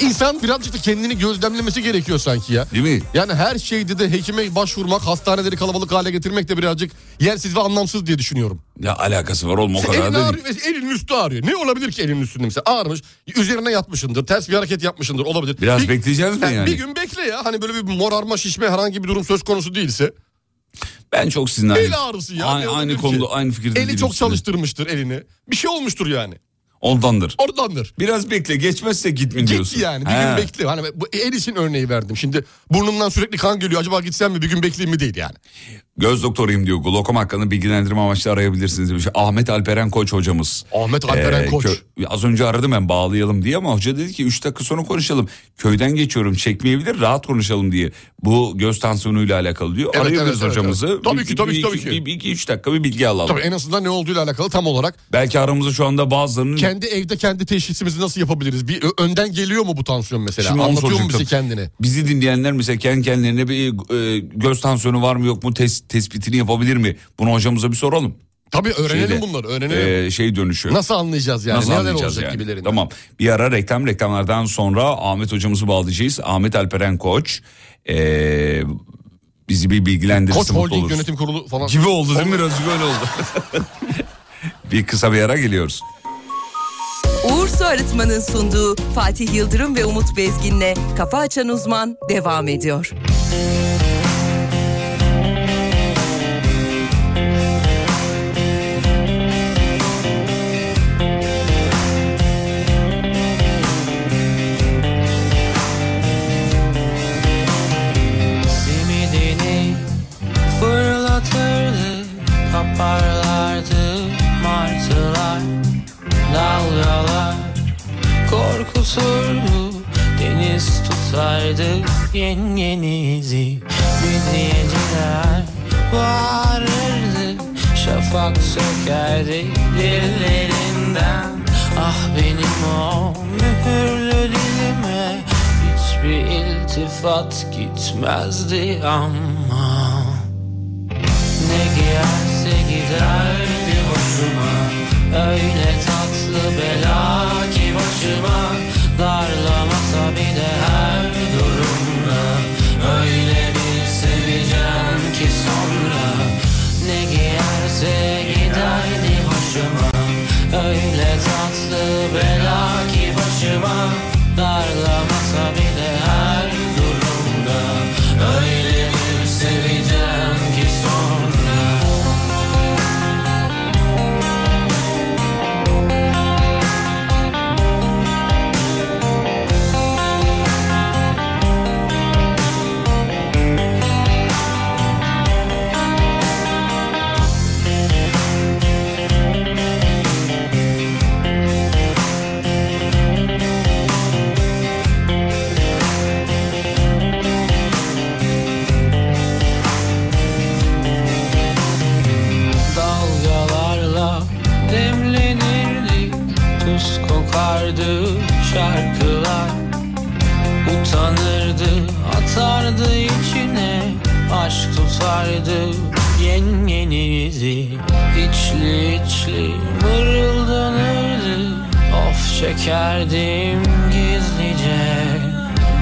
İnsan birazcık da kendini gözlemlemesi gerekiyor sanki ya. Değil mi? Yani her şeyde de hekime başvurmak, hastaneleri kalabalık hale getirmek de birazcık yersiz ve anlamsız diye düşünüyorum. Ya alakası var oğlum o kadar elin da değil. ağrıyor, elinin üstü ağrıyor. Ne olabilir ki elinin üstünde mesela? Ağrımış, üzerine yatmışındır, ters bir hareket yapmışındır olabilir. Biraz Bir- bekleyeceğiz mi yani? Bir gün bekle ya. Hani böyle bir morarma, şişme herhangi bir durum söz konusu değilse. Ben çok sizin aynı, El ağrısı ya. aynı, ne aynı olabilir konuda ki? aynı fikirde Eli değilim çok sizinle. çalıştırmıştır elini. Bir şey olmuştur yani. Ondandır. Oradandır. Biraz bekle geçmezse gitme diyorsun. Git yani bir He. gün bekle. Hani bu el için örneği verdim. Şimdi burnumdan sürekli kan geliyor. Acaba gitsem mi bir gün bekleyeyim mi değil yani. Göz doktoruyum diyor. Glokom hakkında bilgilendirme amaçlı arayabilirsiniz demiş. Ahmet Alperen Koç hocamız. Ahmet Alperen Ee, Koç. kö- az önce aradım ben bağlayalım diye ama hoca dedi ki 3 dakika sonra konuşalım. Köyden geçiyorum çekmeyebilir rahat konuşalım diye. Bu göz tansiyonuyla alakalı diyor. Evet, Arıyoruz evet, evet, hocamızı. evet. Tabii Bir- ki, tabii bir- ki, tabii ki. Bir, iki, üç dakika bir bilgi alalım. Tabii en azından ne olduğuyla alakalı tam olarak Belki aramızda şu anda bazılarının... kendi evde kendi teşhisimizi nasıl yapabiliriz? Bir önden geliyor mu bu tansiyon mesela? Şimdi Anlatıyor mu bize kendini? Bizi dinleyenler mesela kendi kendilerine bir e, göz tansiyonu var mı yok mu tes- tespitini yapabilir mi? Bunu hocamıza bir soralım. Tabii öğrenelim Şeyde, bunları öğrenelim. e, şey dönüşü. nasıl anlayacağız yani? Nasıl Neler anlayacağız olacak yani? gibilerinden. Tamam. Bir ara reklam reklamlardan sonra Ahmet hocamızı bağlayacağız. Ahmet Alperen Koç. e, bizi bir bilgilendirirse Koç Holding oluruz. Yönetim Kurulu falan. Gibi oldu değil mi? Biraz böyle oldu. bir kısa bir ara geliyoruz. Uğur Su Arıtma'nın sunduğu Fatih Yıldırım ve Umut Bezgin'le Kafa Açan Uzman devam ediyor. Tutardı yeni yeni izi Midyeciler bağırırdı Şafak sökerdi dillerinden. Ah benim o mühürlü dilime Hiçbir iltifat gitmezdi ama Ne giyerse giderdi hoşuma. Öyle tatlı bela başıma Darlamasa bir de her durumda Öyle bir seveceğim ki sonra Ne giyerse giderdi hoşuma Öyle tatlı bela ki başıma Darlamasa bir de her durumda Öyle Aşk tutardı yeni yeni izi İçli içli mırıldanırdı. Of çekerdim gizlice.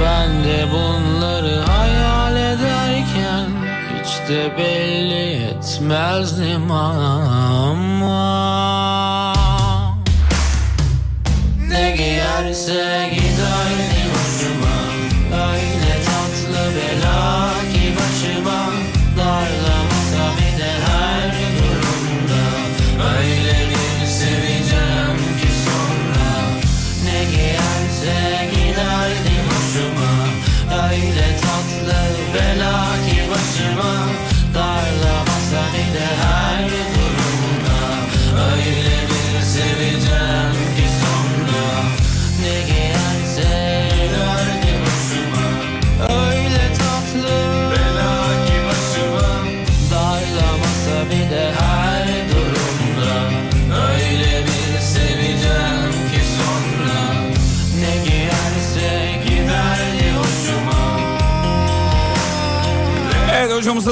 Ben de bunları hayal ederken hiç de belli etmezdim ama. Ne giyerse giderdi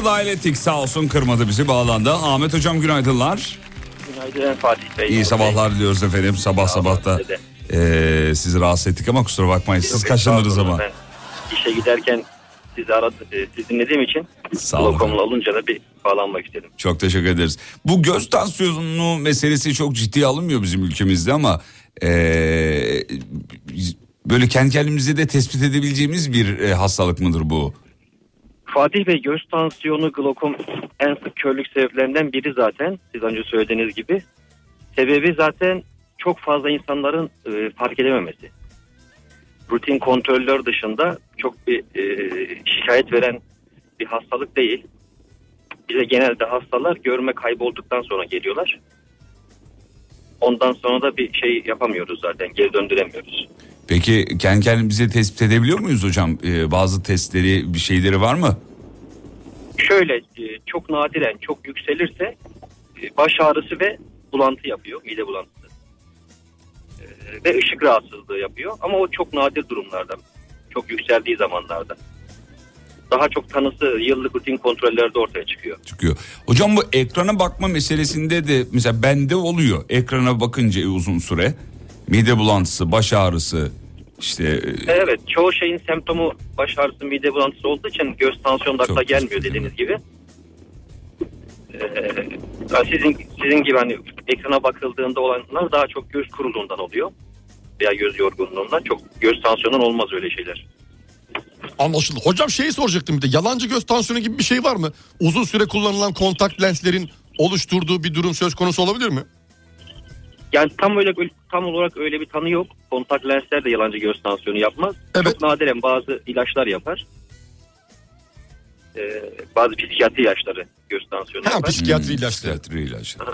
Dahil ettik sağ olsun kırmadı bizi bağlandı. Ahmet hocam günaydınlar. Günaydın Fatih Bey. İyi sabahlar diliyoruz efendim sabah sabah da eee, sizi rahatsız ettik ama kusura bakmayın siz kaşındınız ama. Ben işe giderken sizi aradım, e, sizi dinlediğim için. Glokom'la olunca da bir bağlanmak istedim. Çok teşekkür ederiz. Bu göz tansiyonu meselesi çok ciddiye alınmıyor bizim ülkemizde ama eee, böyle kendi kendimize de tespit edebileceğimiz bir e, hastalık mıdır bu? Fatih Bey göz tansiyonu glokom en sık körlük sebeplerinden biri zaten. Siz önce söylediğiniz gibi. Sebebi zaten çok fazla insanların e, fark edememesi. Rutin kontroller dışında çok bir e, şikayet veren bir hastalık değil. Bize genelde hastalar görme kaybolduktan sonra geliyorlar. Ondan sonra da bir şey yapamıyoruz zaten geri döndüremiyoruz. Peki kendi kendimize tespit edebiliyor muyuz hocam? Ee, bazı testleri bir şeyleri var mı? Şöyle e, çok nadiren çok yükselirse e, baş ağrısı ve bulantı yapıyor, mide bulantısı. E, Ve ışık rahatsızlığı yapıyor ama o çok nadir durumlarda, çok yükseldiği zamanlarda. Daha çok tanısı yıllık rutin kontrollerde ortaya çıkıyor. Çıkıyor. Hocam bu ekrana bakma meselesinde de mesela bende oluyor. Ekrana bakınca uzun süre mide bulantısı, baş ağrısı işte e, Evet çoğu şeyin semptomu baş ağrısı, mide bulantısı olduğu için göz tansiyonu da akla gelmiyor dediğiniz gibi. Ee, sizin sizin gibi hani ekrana bakıldığında olanlar daha çok göz kuruluğundan oluyor veya göz yorgunluğundan çok göz tansiyonundan olmaz öyle şeyler. Anlaşıldı. Hocam şeyi soracaktım bir de yalancı göz tansiyonu gibi bir şey var mı? Uzun süre kullanılan kontak lenslerin oluşturduğu bir durum söz konusu olabilir mi? Yani tam öyle tam olarak öyle bir tanı yok. Kontak lensler de yalancı göz tansiyonu yapmaz. Evet. Çok nadiren bazı ilaçlar yapar. Ee, bazı psikiyatri ilaçları göz tansiyonu Ha, yapar. psikiyatri hmm, ilaçları. psikiyatri ilaçları.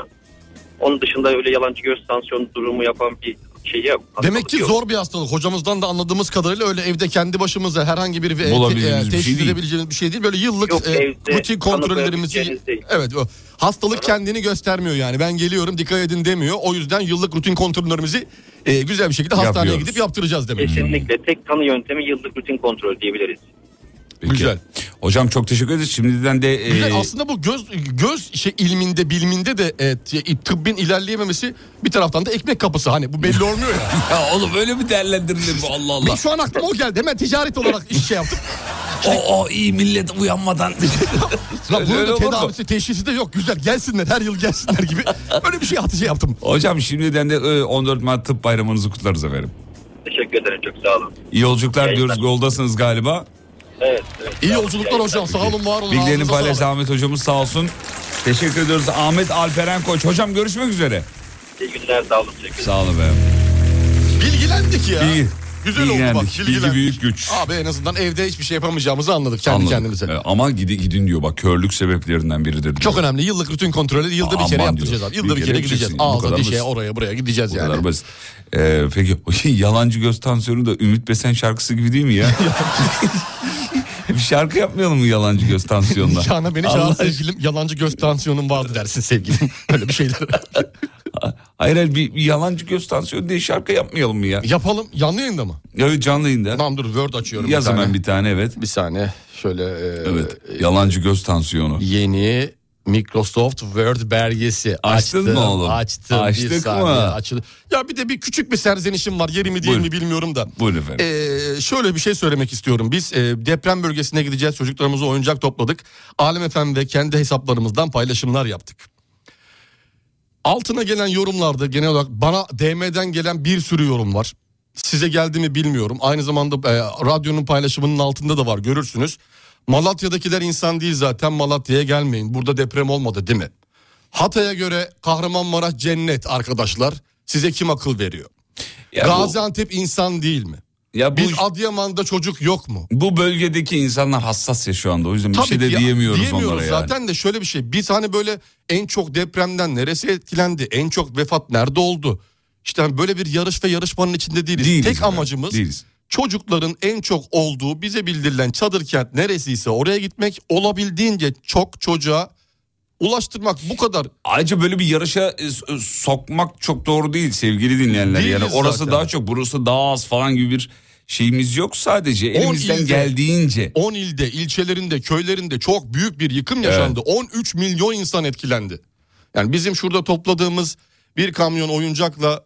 Onun dışında öyle yalancı göz tansiyonu durumu yapan bir şeye Demek ki zor bir hastalık. Hocamızdan da anladığımız kadarıyla öyle evde kendi başımıza herhangi bir Bulabileceğimiz bir şey teşhis değil. edebileceğimiz bir şey değil. Böyle yıllık Yok, e, rutin kontrollerimizi değil. Evet o hastalık kendini göstermiyor yani. Ben geliyorum dikkat edin demiyor. O yüzden yıllık rutin kontrollerimizi e, güzel bir şekilde hastaneye Yapıyoruz. gidip yaptıracağız demek. kesinlikle tek tanı yöntemi yıllık rutin kontrol diyebiliriz. Peki. Güzel. Hocam çok teşekkür ederiz. Şimdiden de e, Güzel. Aslında bu göz göz şey ilminde biliminde de e, tıbbın ilerleyememesi bir taraftan da ekmek kapısı hani bu belli olmuyor ya. ya oğlum öyle mi değerlendirilir bu Allah Allah. Şu an aklıma o geldi. Hemen ticaret olarak iş şey yaptım. o, o iyi millet uyanmadan. Lan bunun da tedavisi teşhisi de yok. Güzel gelsinler her yıl gelsinler gibi. Böyle bir şey atıcı yaptım. Hocam şimdiden de e, 14 Mart Tıp Bayramınızı kutlarız efendim. Teşekkür ederim çok sağ olun. İyi yolculuklar Yayınlar. diyoruz. Yoldasınız galiba. Evet. evet. İyi yolculuklar hocam. Sağ olun var olun. Bilgilerini Ağzınıza paylaş sağlık. Ahmet hocamız sağ olsun. Teşekkür ediyoruz. Ahmet Alperen Koç. Hocam görüşmek üzere. İyi günler sağ olun. Teşekkür ederim. Sağ olun be. Bilgilendik ya. Bilgi. Güzel oldu bak. Bilgilendik. Bilgi bilgilendik. büyük güç. Abi en azından evde hiçbir şey yapamayacağımızı anladık kendi Anladık. kendimize. E, ama gidin, gidin diyor bak körlük sebeplerinden biridir diyor. Çok önemli. Yıllık rutin kontrolü yılda bir kere Aman yaptıracağız abi. Yılda bir, Bir kere kere gideceğiz. Ağza dişe oraya buraya gideceğiz Bu yani. kadar basit. Ee, peki yalancı göz tansiyonu da Ümit Besen şarkısı gibi değil mi ya? bir şarkı yapmayalım mı yalancı göz tansiyonuna? Nikahına beni Allah çağır aşkına. sevgilim. Yalancı göz tansiyonum vardı dersin sevgilim. Öyle bir şeyler. Hayır hayır bir, bir yalancı göz tansiyonu diye şarkı yapmayalım mı ya? Yapalım. Canlı yayında mı? Evet canlı yayında. Tamam dur Word açıyorum. Yaz bir tane. hemen bir tane evet. Bir saniye. Şöyle. e, Evet. Yalancı göz tansiyonu. Yeni Microsoft Word belgesi. Açtın Açtım, mı oğlum? Açtım. bir Açtık saniye, mı? Açıldı. Ya bir de bir küçük bir serzenişim var. Yeri mi değil Buyurun. mi bilmiyorum da. Buyurun efendim. Ee, şöyle bir şey söylemek istiyorum. Biz e, deprem bölgesine gideceğiz. Çocuklarımıza oyuncak topladık. Alem Efem ve kendi hesaplarımızdan paylaşımlar yaptık. Altına gelen yorumlarda genel olarak bana DM'den gelen bir sürü yorum var. Size geldi mi bilmiyorum. Aynı zamanda e, radyonun paylaşımının altında da var görürsünüz. Malatya'dakiler insan değil zaten Malatya'ya gelmeyin. Burada deprem olmadı değil mi? Hatay'a göre Kahramanmaraş cennet arkadaşlar. Size kim akıl veriyor? Ya bu- Gaziantep insan değil mi? Ya bu, Biz Adıyaman'da çocuk yok mu? bu bölgedeki insanlar hassas ya şu anda. O yüzden bir şey de ya, diyemiyoruz, diyemiyoruz onlara yani. zaten de şöyle bir şey. Biz hani böyle en çok depremden neresi etkilendi? En çok vefat nerede oldu? İşte hani böyle bir yarış ve yarışmanın içinde değiliz. Değiliz Tek efendim, amacımız değiliz. Çocukların en çok olduğu bize bildirilen çadır kent neresiyse oraya gitmek olabildiğince çok çocuğa ulaştırmak bu kadar. Ayrıca böyle bir yarışa e, e, sokmak çok doğru değil sevgili dinleyenler. Değiliz yani orası zaten. daha çok burası daha az falan gibi bir şeyimiz yok sadece. Elimizden ilde- geldiğince. 10 ilde, ilçelerinde, köylerinde çok büyük bir yıkım yaşandı. 13 milyon insan etkilendi. Yani bizim şurada topladığımız bir kamyon oyuncakla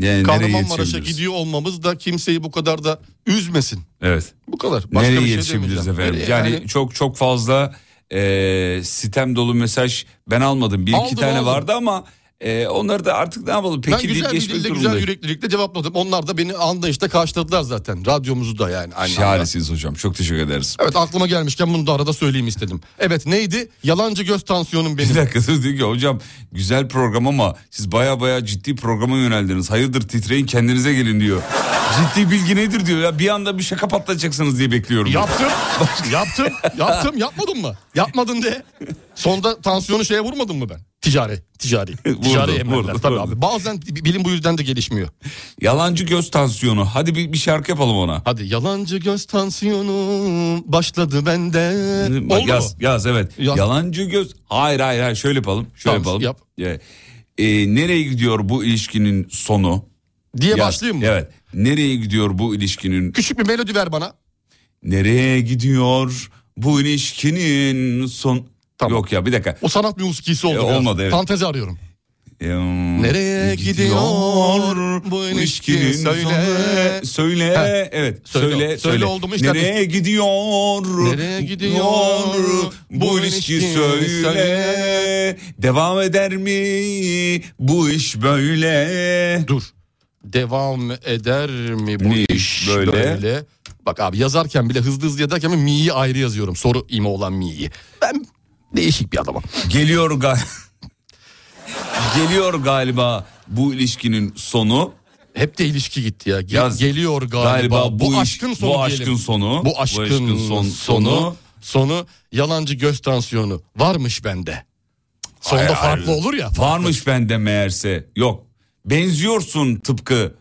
Yani Kahramanmaraş'a gidiyor olmamız da kimseyi bu kadar da üzmesin. Evet. Bu kadar. Başka nereye bir şey yetişebiliriz efendim? Nereye yani, yani? çok çok fazla e, sitem dolu mesaj ben almadım. Bir iki Aldım, tane aldım. vardı ama e, onları da artık ne yapalım? Peki ben güzel bir dille güzel yüreklilikle cevapladım. Onlar da beni anlayışla karşıladılar zaten. Radyomuzu da yani. Aynı anda. Şahanesiniz hocam. Çok teşekkür ederiz. Evet aklıma gelmişken bunu da arada söyleyeyim istedim. Evet neydi? Yalancı göz tansiyonum benim. Bir dakika dur diyor ki hocam güzel program ama siz baya baya ciddi programa yöneldiniz. Hayırdır titreyin kendinize gelin diyor. ciddi bilgi nedir diyor ya bir anda bir şaka patlatacaksınız diye bekliyorum. Yaptım. yaptım. Yaptım. Yapmadın mı? Yapmadın de. Sonda tansiyonu şeye vurmadın mı ben? Ticari. Ticari. ticari Vurdu, emeller. vurdu, Tabii vurdu. abi. Bazen bilim bu yüzden de gelişmiyor. Yalancı göz tansiyonu. Hadi bir, bir şarkı yapalım ona. Hadi yalancı göz tansiyonu başladı bende. Oldu yaz, mu? yaz evet. Yaz. Yalancı göz. Hayır hayır hayır şöyle yapalım. Şöyle Tamam, yapalım. yap. Ee, e, nereye gidiyor bu ilişkinin sonu? Diye Yaz. başlayayım mı? Evet. Nereye gidiyor bu ilişkinin? Küçük bir melodi ver bana. Nereye gidiyor bu ilişkinin son? Tamam. Yok ya bir dakika. O sanat musikisi oldu. E, biraz. olmadı, evet. Fantezi arıyorum. Nereye gidiyor bu ilişki söyle. Söyle. Heh. Evet. Söyle. Söyle. Söyle. Söyle oldu mu işte? Nereye gidiyor? Nereye gidiyor Bu ilişki söyle. Devam eder mi bu iş böyle? Dur. Devam eder mi bu Ne iş böyle? böyle? Bak abi yazarken bile hızlı hızlı yazarken mi'yi ayrı yazıyorum. Soru imi olan mi'yi. Ben değişik bir adamım. Geliyor gal Geliyor galiba bu ilişkinin sonu. Hep de ilişki gitti ya. Ge- Yaz. geliyor galiba. Galiba bu, iş- aşkın sonu bu diyelim. aşkın sonu. Bu aşkın, son- sonu, sonu yalancı göz tansiyonu varmış bende. Sonunda Hayır, farklı hayır. olur ya. farklı. Varmış bende meğerse. Yok. Benziyorsun tıpkı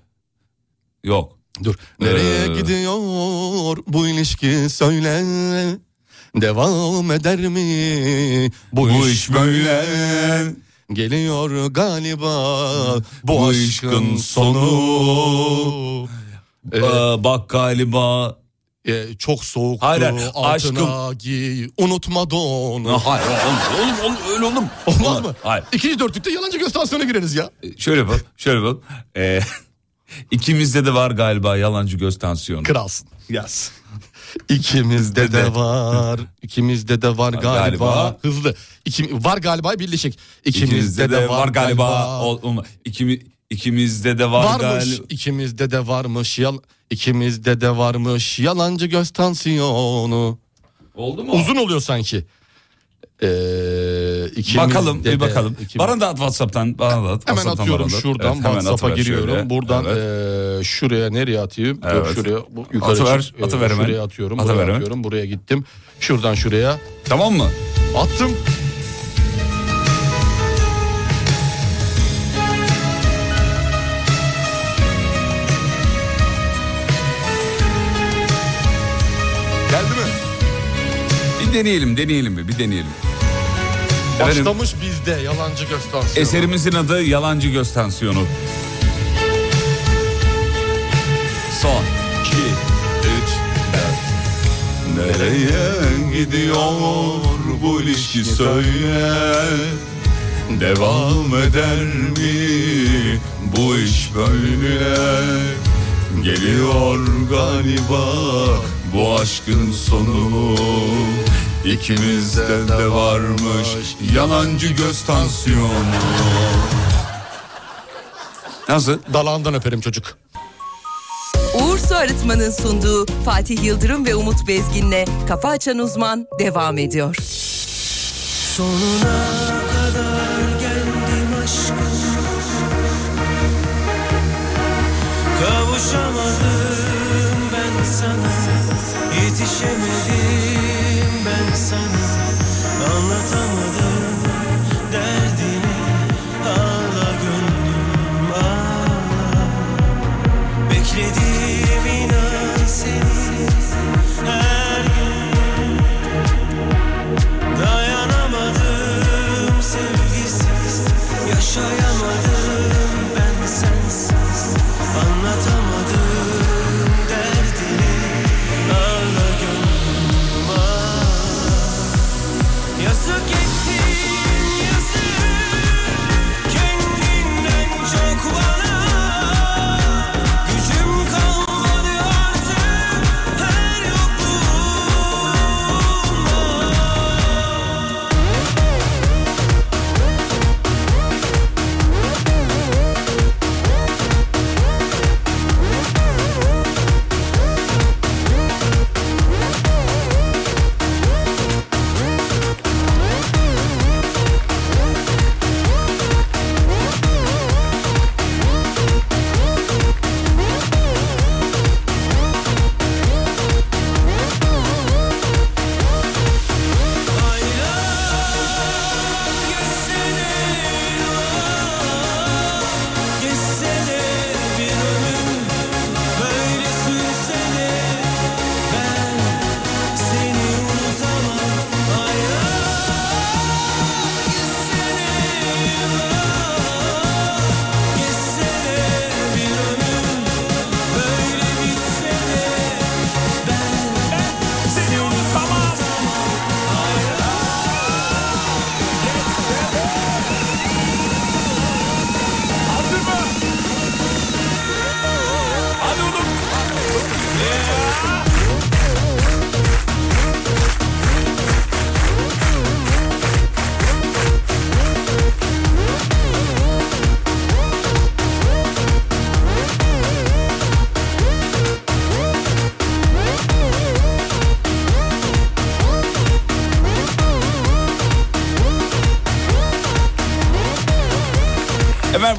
Yok. Dur. Nereye Ee, gidiyor bu ilişki söyle. Devam eder mi bu, Bu iş böyle? Geliyor galiba bu, aşkın sonu. Ee, Ee, bak galiba. e, çok soğuktu Hayır, altına giy unutma donu. Hayır oğlum, oğlum, oğlum öyle olur mu? Olmaz mı? Hayır. İkinci dörtlükte yalancı göstasyona gireriz ya. Şöyle bak, şöyle bak. Ee, ikimizde de var galiba yalancı göz tansiyonu. Kralsın. Yaz. İkimizde de var. İkimizde de var galiba. Galiba. Hızlı. İkim, var galiba birleşik. İkimizde, de, var galiba. Ol-. İkimi, ikimizde de var Varmış. galiba. İkimizde de varmış. Yal, ikimizde de varmış. Yalancı göz tansiyonu. Oldu mu? Uzun oluyor sanki. Ee, Bakalım de- bir bakalım. ikimiz- Bana da at Whatsapp'tan. Bana da at. Hemen WhatsApp'tan atıyorum bana da şuradan Evet, WhatsApp'a giriyorum. şöyle. Buradan Evet. eee, şuraya nereye atayım? Evet. şuraya bu, yukarı Atıver, çık. Eee, atıver hemen. Şuraya atıyorum. Atıver buraya hemen. atıyorum. Buraya gittim. Şuradan şuraya Tamam mı? attım. Geldi mi? Bir deneyelim, deneyelim bir, bir deneyelim. Efendim, Başlamış bizde yalancı göstersin. eserimizin adı Yalancı Göz Tansiyonu. Son, iki, üç, dört. Nereye gidiyor bu ilişki söyle Devam eder mi bu iş böyle Geliyor galiba bu aşkın sonu İkimizde de varmış yalancı göz tansiyonu Nasıl? Dalağından öperim çocuk. Uğur Su Arıtma'nın sunduğu Fatih Yıldırım ve Umut Bezgin'le Kafa Açan Uzman devam ediyor. Sonuna kadar geldim aşkım Kavuşamadım ben sana Yetişemedim ben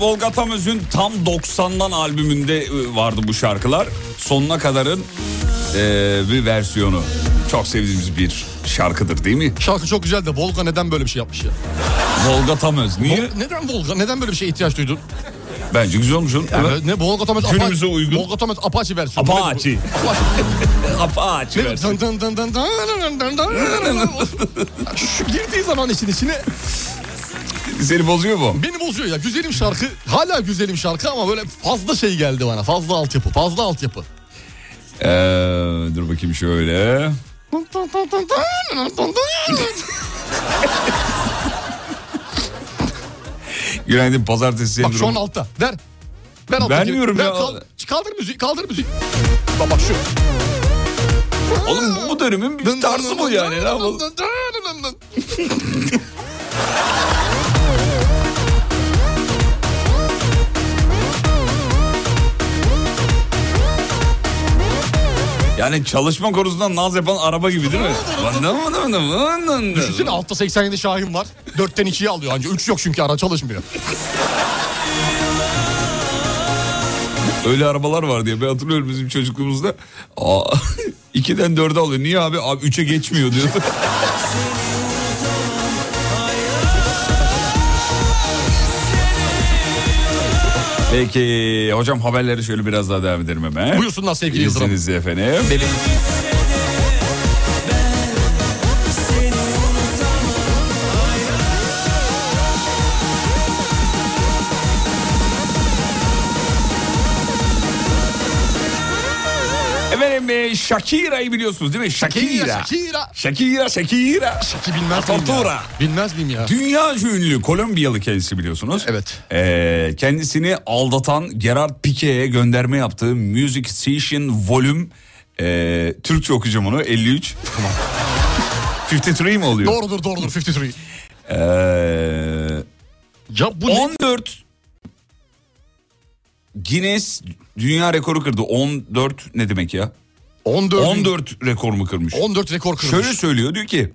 Volga Tamöz'ün tam 90'dan albümünde e, vardı bu şarkılar. Sonuna kadarın e, bir versiyonu. Çok sevdiğimiz bir şarkıdır değil mi? Şarkı çok güzel de Volga neden böyle bir şey yapmış ya? Volga Tamöz. Niye? Vol- neden Volga? Neden böyle bir şeye ihtiyaç duydun? Bence güzel olmuş oğlum. Yani Evet. ne Volga Günümüze uygun. Volga Apache versiyonu. Apache. Apache versiyonu. Şu girdiği zaman işin içine Seni bozuyor mu? beni bozuyor ya. Güzelim şarkı. Hala güzelim şarkı ama böyle fazla şey geldi bana. Fazla altyapı. Fazla altyapı. Ee, dur bakayım şöyle. Günaydın pazartesi Bak şu an altta. Ver. Ver alttaki. Vermiyorum Ver, ya. kal- kaldır müziği. Kaldır müziği. Bak bak şu. Oğlum bu dönemin bir tarzı bu yani. Ne yapalım? Yani çalışma konusundan naz yapan araba gibi değil mi? Düşünsene altta 87 Şahin var. 4'ten 2'yi alıyor anca. 3 yok çünkü ara çalışmıyor. Öyle arabalar var diye ben hatırlıyorum bizim çocukluğumuzda. Aa, 2'den 4'e alıyor. Niye abi? Abi 3'e geçmiyor diyordu. Peki hocam haberleri şöyle biraz daha devam edelim hemen. Buyursunlar sevgili Yıldırım. İzninizle efendim. Efendim Shakira'yı biliyorsunuz değil mi? Shakira. Shakira. Shakira, Shakira. Şaki bilmez miyim ya? Bilmez miyim ya? Dünya ünlü Kolombiyalı kendisi biliyorsunuz. Evet. Ee, kendisini aldatan Gerard Pique'ye gönderme yaptığı Music Station Volume ee, Türkçe okuyacağım onu 53. 53 mi oluyor? Doğrudur doğrudur 53. Ee, Ya bu ne? 14 Guinness dünya rekoru kırdı. 14 ne demek ya? 14. 14 rekor mu kırmış? 14 rekor kırmış. Şöyle söylüyor diyor ki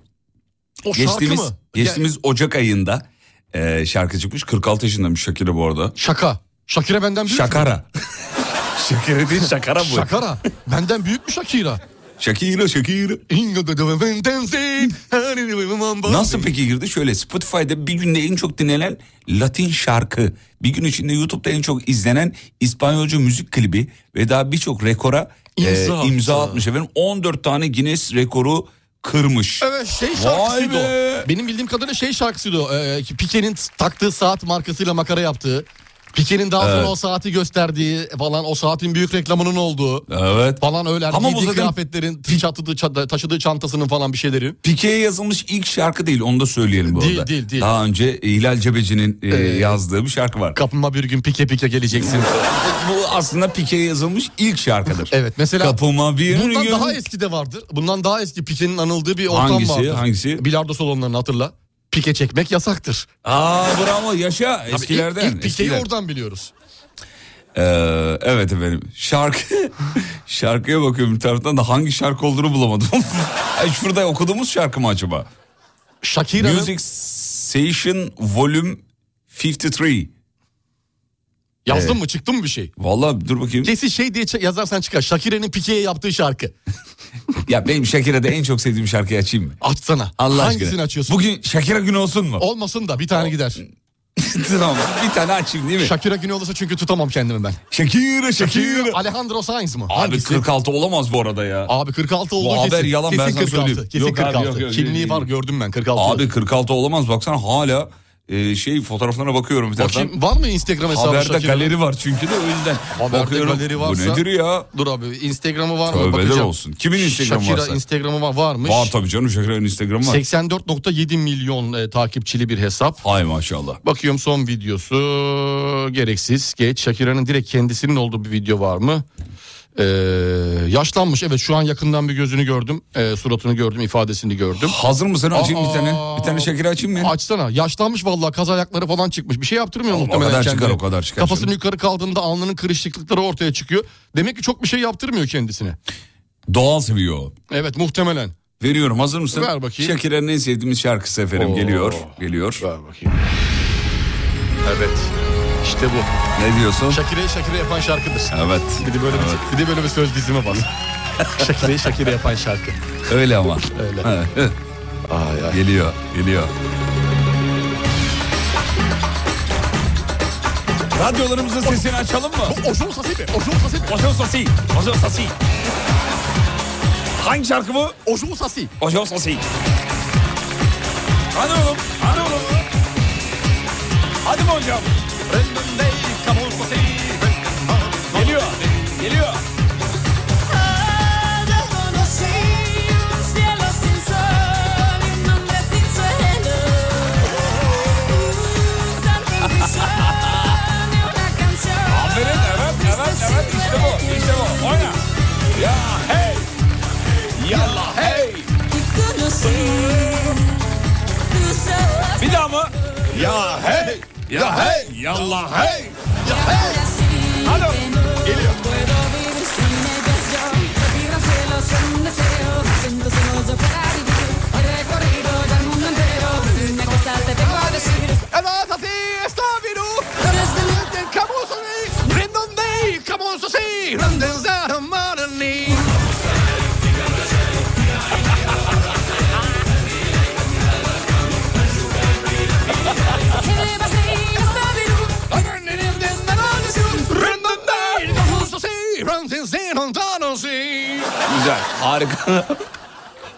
o şarkı geçtiğimiz mı? geçtiğimiz Ocak ayında e, şarkı çıkmış. 46 yaşındaymış Shakira bu arada. Şaka. Şakira benden büyük? Şakara. Shakira değil Şakara bu. Şakara. Benden büyük mü Shakira? Shakira Shakira. Nasıl peki girdi? Şöyle Spotify'da bir günde en çok dinlenen Latin şarkı, bir gün içinde YouTube'da en çok izlenen İspanyolca müzik klibi ve daha birçok rekora İmza e, imza atmış efendim. 14 tane Guinness rekoru kırmış. Evet şey şarkısıydı o. Benim bildiğim kadarıyla şey şarkısıydı o. Ee, Pike'nin taktığı saat markasıyla makara yaptığı. Pike'nin daha sonra Evet. o saati gösterdiği falan o saatin büyük reklamının olduğu Evet. falan öyle. Ama Ama bu giydiği zaten- kıyafetlerin çatıdığı, ça- taşıdığı çantasının falan bir şeyleri. Pike'ye yazılmış ilk şarkı değil onu da söyleyelim bu Değil, arada. değil, değil. Daha önce Hilal Cebeci'nin e, yazdığı bir şarkı var. Kapıma bir gün pike pike geleceksin. Bu aslında Pike'ye yazılmış ilk şarkıdır. evet mesela Kapıma bir bundan gün... daha eski de vardır. Bundan daha eski Pike'nin anıldığı bir ortam Hangisi, vardır. hangisi? Bilardo salonlarını hatırla. Pike çekmek yasaktır. Aa bravo yaşa Tabii eskilerden. ilk, ilk Pike'yi eskiler. oradan biliyoruz. Ee, evet efendim şarkı şarkıya bakıyorum bir taraftan da hangi şarkı olduğunu bulamadım. Ay, şurada okuduğumuz şarkı mı acaba? Shakira'nın Music Station Volume 53. yazdın Evet. mı çıktı mı bir şey? Vallahi dur bakayım. Kesin şey diye yazarsan çıkar. Shakira'nın Pike'ye yaptığı şarkı. Ya benim Shakira'da en çok sevdiğim şarkıyı açayım mı? Açsana. Allah Hangisini aşkına. açıyorsun? Bugün Shakira günü olsun mu? Olmasın da bir tane gider. tamam bir tane açayım değil mi? Shakira günü olursa çünkü tutamam kendimi ben. Shakira Shakira. Alejandro Sainz mı? Abi Hangisi? 46 olamaz bu arada ya. Abi 46 olduğu Bu kesin. haber yalan, ben kesin sana 46. söyleyeyim. Kesin Yok abi, 46. yok, yok, Kimliği yok, var gördüm ben 46. Abi 46 olamaz baksana hala e, şey fotoğraflarına bakıyorum bir taraftan. Bakayım var mı Instagram hesabı Haberde Shakira'nın? galeri var çünkü de o yüzden. Haberde Bakıyorum, galeri Bu varsa- nedir ya? Dur abi Instagram'ı var mı? Tövbeler Bakacağım. olsun. Kimin Instagram'ı Shakira varsa? Instagram'ı var, varmış. Var tabii canım Shakira'nın Instagram'ı var. 84.7 milyon e, takipçili bir hesap. Hay maşallah. Bakıyorum son videosu gereksiz geç. Shakira'nın direkt kendisinin olduğu bir video var mı? Ee, yaşlanmış evet şu an yakından bir gözünü gördüm. Ee, suratını gördüm ifadesini gördüm. Hazır mısın? Açayım bir Aa. tane. Bir tane Shakira açayım mı? Açsana yaşlanmış vallahi kaz ayakları falan çıkmış. Bir şey yaptırmıyor Oğlum, o muhtemelen kadar kendine. çıkar, o kadar çıkar Kafasını yukarı kaldığında alnının kırışıklıkları ortaya çıkıyor. Demek ki çok bir şey yaptırmıyor kendisine. Doğal seviyor. o. Evet muhtemelen. Veriyorum hazır mısın? Ver bakayım. Shakira'nın en sevdiğimiz şarkısı efendim Oo. geliyor. Geliyor. Ver bakayım. Evet. İşte bu. Ne diyorsun? Shakira'yı Shakira yapan şarkıdır. Evet. Bir de böyle Evet. bir, bir de böyle bir söz dizime bak. Shakira'yı Shakira yapan şarkı. Öyle ama. Öyle. Evet. Ay ay. Geliyor, geliyor. Radyolarımızın sesini açalım mı? Ojon Sasi mi? Ojon Sasi mi? Ojo Sasi. Ojo Sasi. Hangi şarkı bu? Ojon Sasi. Ojo Sasi. Hadi oğlum. Hadi oğlum. Hadi mi hocam? Geliyor. Geliyor. Aferin evet evet evet işte bu işte. Ya hey. Yallah hey. Bir daha mı? Ya hey. Ya hey. Yallah hey. ahora sí Hadi. que no puedo vivir sin ellas yo. Vibra el cielo son deseos, siento si Güzel harika.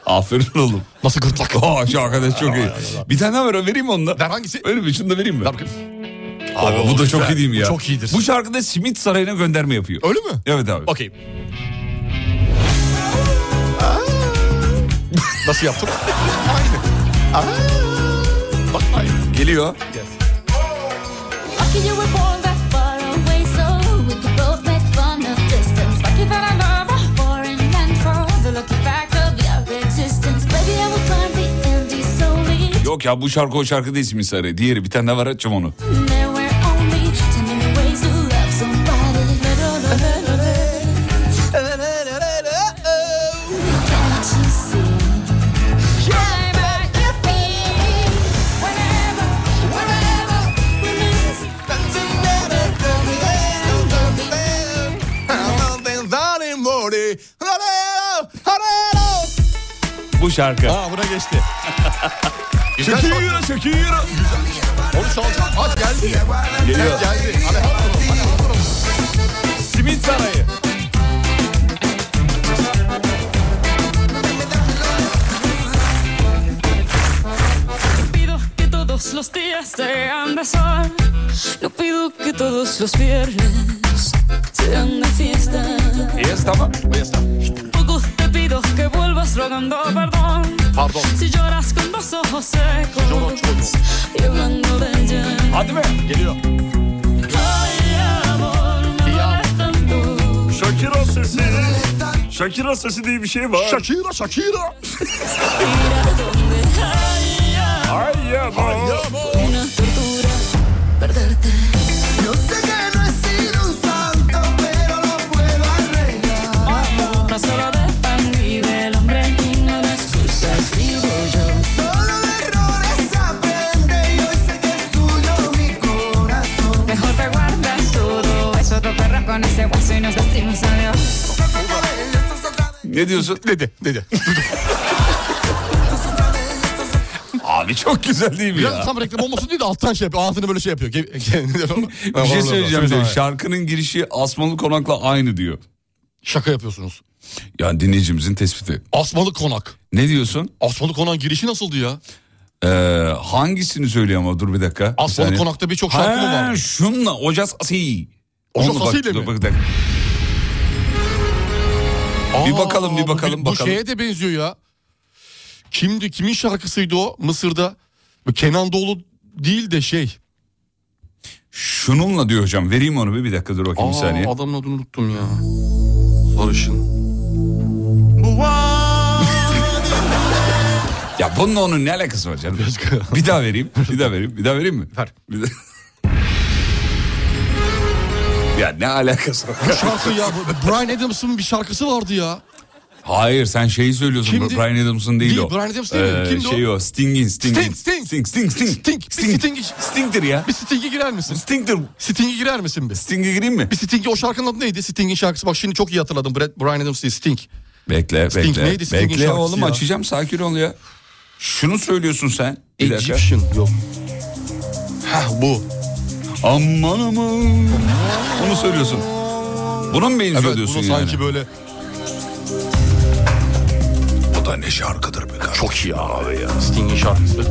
Aferin oğlum. Nasıl gırtlak? Aa şu arkadaş çok iyi. Bir tane daha ver vereyim mi onunla? Ver hangisi? Öyle mi? Şunu da vereyim mi? Ver bakayım. Abi Oo, bu da çok iyi değil mi ya? Bu çok iyidir. Bu şarkıda Simit Sarayı'na gönderme yapıyor. Öyle mi? Evet abi. Okey. Nasıl yaptım? Aynı. Aa. Bak aynı. Geliyor. Lucky Yok ya bu şarkı o şarkı değil Simit Sarayı. Diğeri bir tane daha var açacağım onu. Bu şarkı. Aa buna geçti. Güzel şarkı. Shakira Shakira. Onu çalacağım. Hadi geldi. Geliyor. Geldi. Alejandro. Alejandro. Simit Sarayı. pido que todos los días sean de sol. No pido que todos los viernes sean de fiesta. Yes tamam. Tampoco te pido que vuelvas rogando perdón. Pardon. Si lloras con los ojos secos y hablando de ella. Hadi be. Geliyor. Ay, amor, me duele tanto. Shakira sesi. Shakira sesi diye bir şey var. Shakira Shakira. Donde hay Ay ya Ne diyorsun? Dedi. Dedi. Abi çok güzel değil mi Biraz ya? tam reklam olmasın diye de alttan şey yapıyor. Ağzını böyle şey yapıyor. Bir şey söyleyeceğim diyor. Şarkının girişi Asmalı Konak'la aynı diyor. Şaka yapıyorsunuz. Yani dinleyicimizin tespiti. Asmalı Konak. Ne diyorsun? Asmalı Konak girişi nasıldı ya? Ee, hangisini söylüyor ama dur bir dakika. Bir Asmalı saniye. Konak'ta birçok şarkı mı var? şunla Ocas Asi. Ocas bak- Asi'yle dur mi? bak- bir dakika. Bir bakalım, bir bu- bakalım, Bu, bakalım. şeye de benziyor ya. Kimdi? Kimin şarkısıydı o Mısır'da? Bu Kenan Doğulu değil de şey. Şununla diyor hocam. Vereyim onu bir, bir dakika dur bakayım bir Aa, saniye. adamın adını unuttum ya. Sarışın. Ya bununla onun ne alakası var canım? bir daha vereyim. Bir daha vereyim. Bir daha vereyim mi? Ver. Bir daha- ya ne alakası var? Bu şarkı ya. Brian Adams'ın bir şarkısı vardı ya. Hayır sen şeyi söylüyorsun. Kimdi? Brian Adams'ın değil, Değil, o. Brian Adams değil mi? Kimdi o? şey o? Sting'in. Sting'in. Sting, Sting. Sting. Sting. Sting. Sting. Bir Sting. Sting'tir ya. Bir Sting'e girer misin? Sting'tir. Sting'e girer misin bir? Sting'e gireyim mi? Bir Sting'e o şarkının adı neydi? Sting'in şarkısı. Bak şimdi çok iyi hatırladım. Brad, Brian Adams değil Sting. Bekle Sting bekle. neydi Sting'in bekle şarkısı oğlum ya? açacağım sakin ol ya. Şunu söylüyorsun sen. Bir dakika. Egyptian yok. Hah bu. Aman aman. Onu söylüyorsun. Buna mı benziyor Evet diyorsun bunu yani? sanki böyle Bu da ne şarkıdır be kardeşim. çok iyi abi ya. Sting'in şarkısı.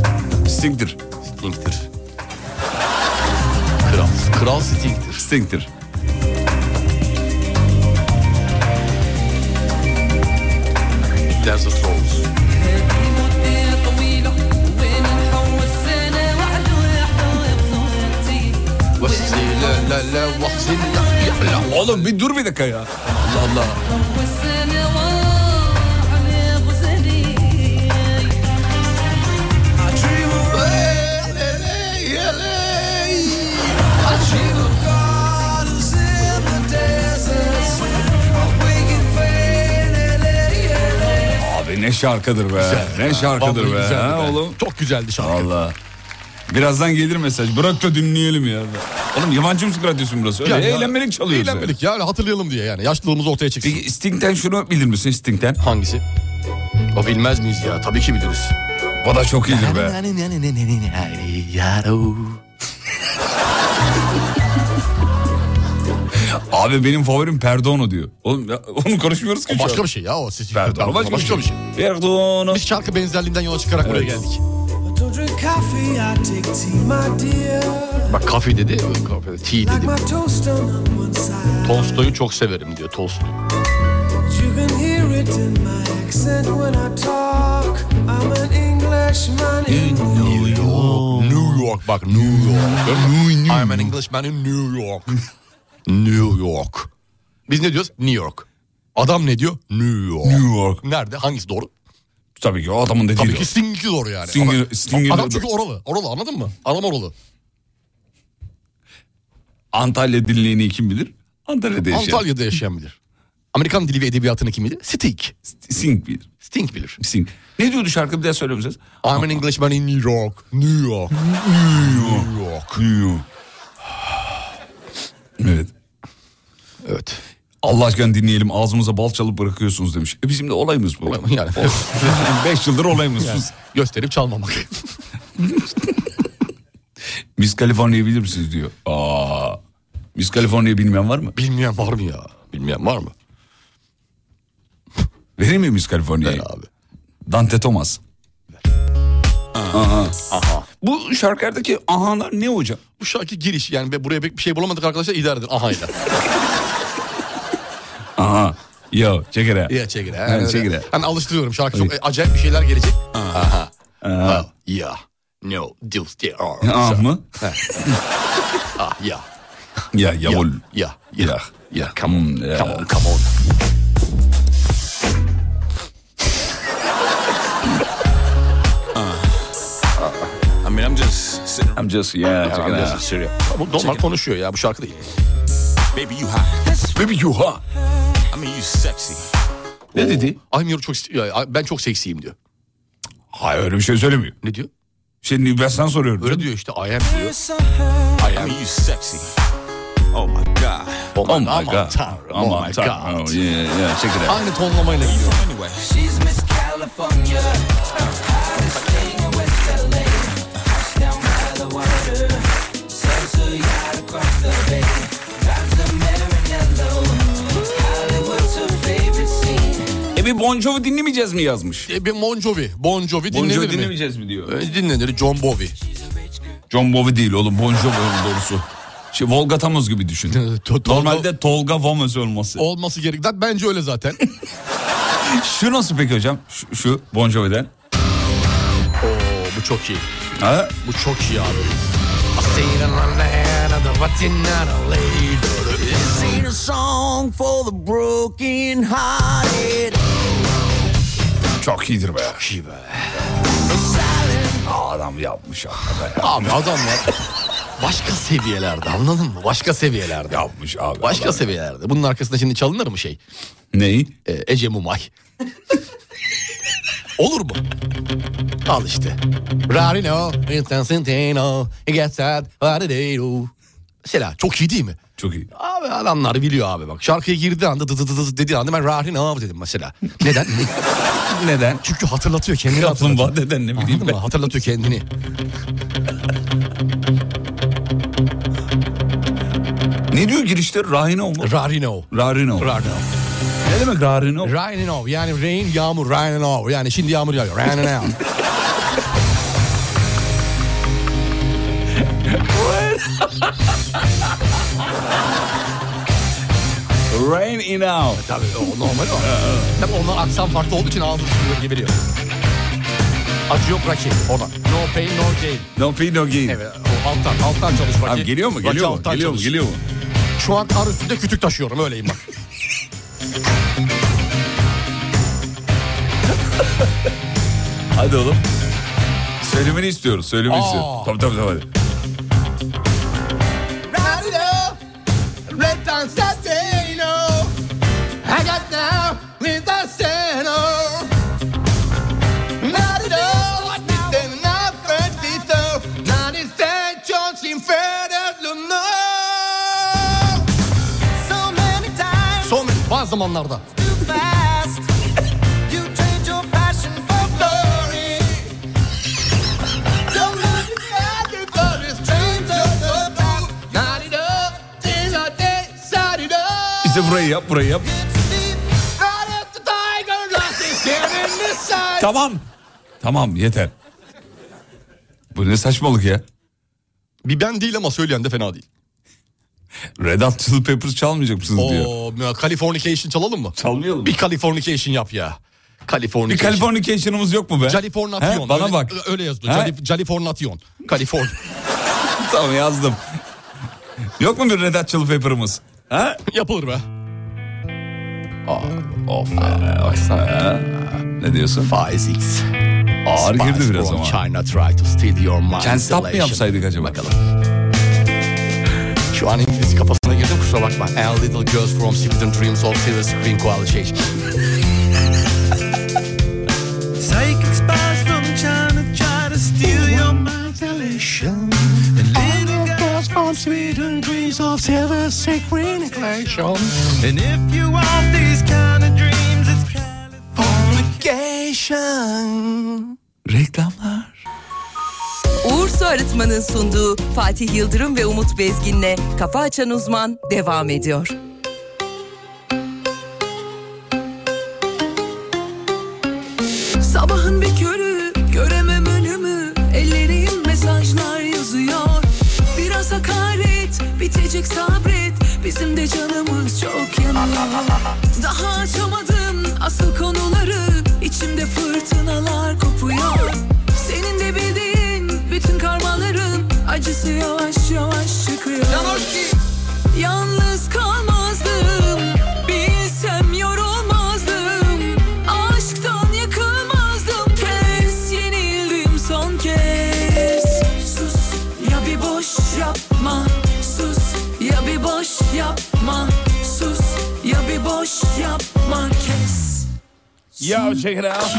Sting'tir. Sting'tir. Kral. Kral Sting'tir. Sting'tir. Desert Rose. Oğlum bir dur bir dakika ya. Allah Allah. Abi ne şarkıdır be. Ne şarkıdır Vallahi be. güzeldi Ha, oğlum. Çok güzeldi şarkı. Valla. Birazdan gelir mesaj. Bırak da dinleyelim ya. Oğlum yabancı müzik radyosu burası. Öyle Yani ya, eğlenmelik çalıyoruz. ya. Eğlenmelik yani hatırlayalım diye yani. Yaşlılığımız ortaya çıksın. Peki Sting'den şunu bilir misin Sting'den? Hangisi? O bilmez miyiz ya? Tabii ki biliriz. O da çok iyidir be. Abi benim favorim Perdono diyor. Oğlum ya, onu konuşmuyoruz ki O başka bir şey ya o. Siz Perdono başka, başka bir şey. Perdono. Biz şarkı benzerliğinden yola çıkarak buraya geldik. Bak kafe dedi, kafe, tea Like dedi. my toast on one side. Tolstoy'u çok severim diyor Tolstoy. You can hear it in my accent when I talk. I'm an Englishman in New York. New York bak New York. I'm an Englishman in New York. New York. Biz ne diyoruz? New York. Adam ne diyor? New York. New York. Nerede? Hangisi doğru? Tabii ki o adamın dediği Tabii de ki Sting'i doğru yani. Sting'i- Ama- Sting'i Adam çünkü oralı. Oralı anladın mı? Adam oralı. Antalya dinleyeni kim bilir? Antalya'da yaşayan. Antalya'da yaşayan bilir. Amerikan dili ve edebiyatını kim bilir? Sting. Sting bilir. Sting bilir. Sting. Ne diyordu şarkı bir daha söyler misiniz? I'm an Englishman in New York. New York. New York. New York. Evet. Evet. Allah aşkına dinleyelim ağzımıza bal çalıp bırakıyorsunuz demiş. E bizim de olayımız bu. Yani. Beş yıldır olayımız Yani gösterip çalmamak. Miss California'yı bilir misiniz diyor. Aa, Miss California'yı bilmeyen var mı? Bilmeyen var mı ya? Bilmeyen var mı? Vereyim mi Miss California'yı? Ver abi. Dante Thomas. Aha. Aha. Bu şarkılardaki ahalar ne hocam? Bu şarkı giriş yani ve buraya pek bir şey bulamadık arkadaşlar idare edin. Aha. Aha. Yo check it out. Ya çekil. ha. Evet, check it out. Hani alıştırıyorum şarkı çok acayip bir şeyler gelecek. Aha. Well, yeah. No, deals there are. Ah mı? Ah, yeah. Ya yavul. Yeah. Ya. Yeah, come on. Hmm, ya. Come on, come on. I mean, I'm just I'm just yeah. check it I'm out. just serious. Bu normal konuşuyor ya bu şarkı değil. Baby, you hot. Baby you ha. I mean, you sexy. Ne dedi? I'm your çok ben çok seksiyim diyor. Hayır öyle bir şey söylemiyor. Ne diyor? Şimdi ben sana soruyorum. Öyle diyor işte I am diyor. I mean, you sexy. Oh my God. Oh Oh my aman god. tanrım, Aman oh my tanrım. god. Oh, yeah, yeah, check it out. Aynı tonlamayla gidiyor. Anyway, She's Miss California. E bir Bon Jovi dinlemeyeceğiz mi yazmış? E, bir Bon Jovi. Bon Jovi Bon dinlenir Jovi mi? dinlemeyeceğiz mi diyor. E, dinlenir John Bovi. John Bovi değil oğlum Bon Jovi doğrusu. Şey Volga Tamoz gibi düşün. Normalde Tolga Vamos olması. Olması gerek. Bence öyle zaten. Şu nasıl peki hocam? Şu, şu Bon Jovi'den. Oo, bu çok iyi. Ha? Bu çok iyi abi. Çok iyidir be. Çok iyi be. Adam yapmış hakikaten ya. Abi adamlar başka seviyelerde anladın mı? Başka seviyelerde. Yapmış abi. Başka adam. seviyelerde. Bunun arkasında şimdi çalınır mı şey? Neyi? Ee, Ece Mumay. Olur mu? Al işte. Rarino, intensintino, gets out, varidero. Mesela çok iyi değil mi? Çok iyi. Abi adamlar biliyor abi bak. Şarkıya girdiği anda dı dı dı dı dediği anda ben Rarino dedim mesela. Neden? Neden? Çünkü hatırlatıyor kendini hatırlatıyor. Kaplumbağa deden ne bileyim Anladın ben. mı? Hatırlatıyor kendini. Ne diyor girişte? Rahino mu? Rarino. Rarino. Rarino. Ne demek Rarino? Rarino yani rain yağmur Rarino yani şimdi yağmur yağıyor. Rarino. Rain in out. Tabii o normal o. Tabii onlar aksan farklı olduğu için ağzı biliyor. Acı yok Raki oradan. No pain no gain. No pain no gain. Evet o alttan alttan çalış Raki. Abi geliyor mu? Geliyor mu? Geliyor mu? Geliyor mu? Şu an ar üstünde kütük taşıyorum öyleyim bak. Hadi oğlum. Söylemeni istiyoruz. Söylemeni Aa. istiyoruz. Tabii tabii tabii. Lost his head in the side. Tamam. Tamam yeter. Bu ne saçmalık ya? Bir ben değil ama söyleyen de fena değil. Red Hot Chili Peppers çalmayacak mısınız diyor. Oo, Californication çalalım mı? Çalmayalım. Bir Californication yap ya. Bir Californication. Californication'ımız yok mu be? Californation. He, Bana öyle, bak. Öyle yazdı. Californation. California. tamam yazdım. yok mu bir Red Hot Chili Pepper'ımız? Ha? Yapılır be. Of be, baksana. Ne diyorsun? Five six. Ağır girdi biraz ama. China try to steal your mind. Can't Stop mı yapsaydık acaba? Bakalım. Şu an İngiliz kafasına girdim kusura bakma. And little girls from Sweden dreams of silver screen quality. Psychic spies from China try to steal your mind's elation. From Sweden dreams of silver screen And if you want these kind of dreams, it's Californication. Reklamlar. Uğur Su Arıtma'nın sunduğu Fatih Yıldırım ve Umut Bezgin'le Kafa Açan Uzman devam ediyor. Sabahın bir körü göremem önümü Ellerim mesajlar yazıyor. Biraz hakaret bitecek sabret. Bizim de canımız çok yanıyor. Daha açamadım asıl konuları. İçimde fırtınalar kopuyor Acısı yavaş yavaş çıkıyor. Yalnız kalmazdım Bilsem yorulmazdım. Aşktan yıkılmazdım Kez yenildim son kez. Sus ya bir boş yapma. Sus ya bir boş yapma. Sus ya bir boş yapma Kes. Yo check it out.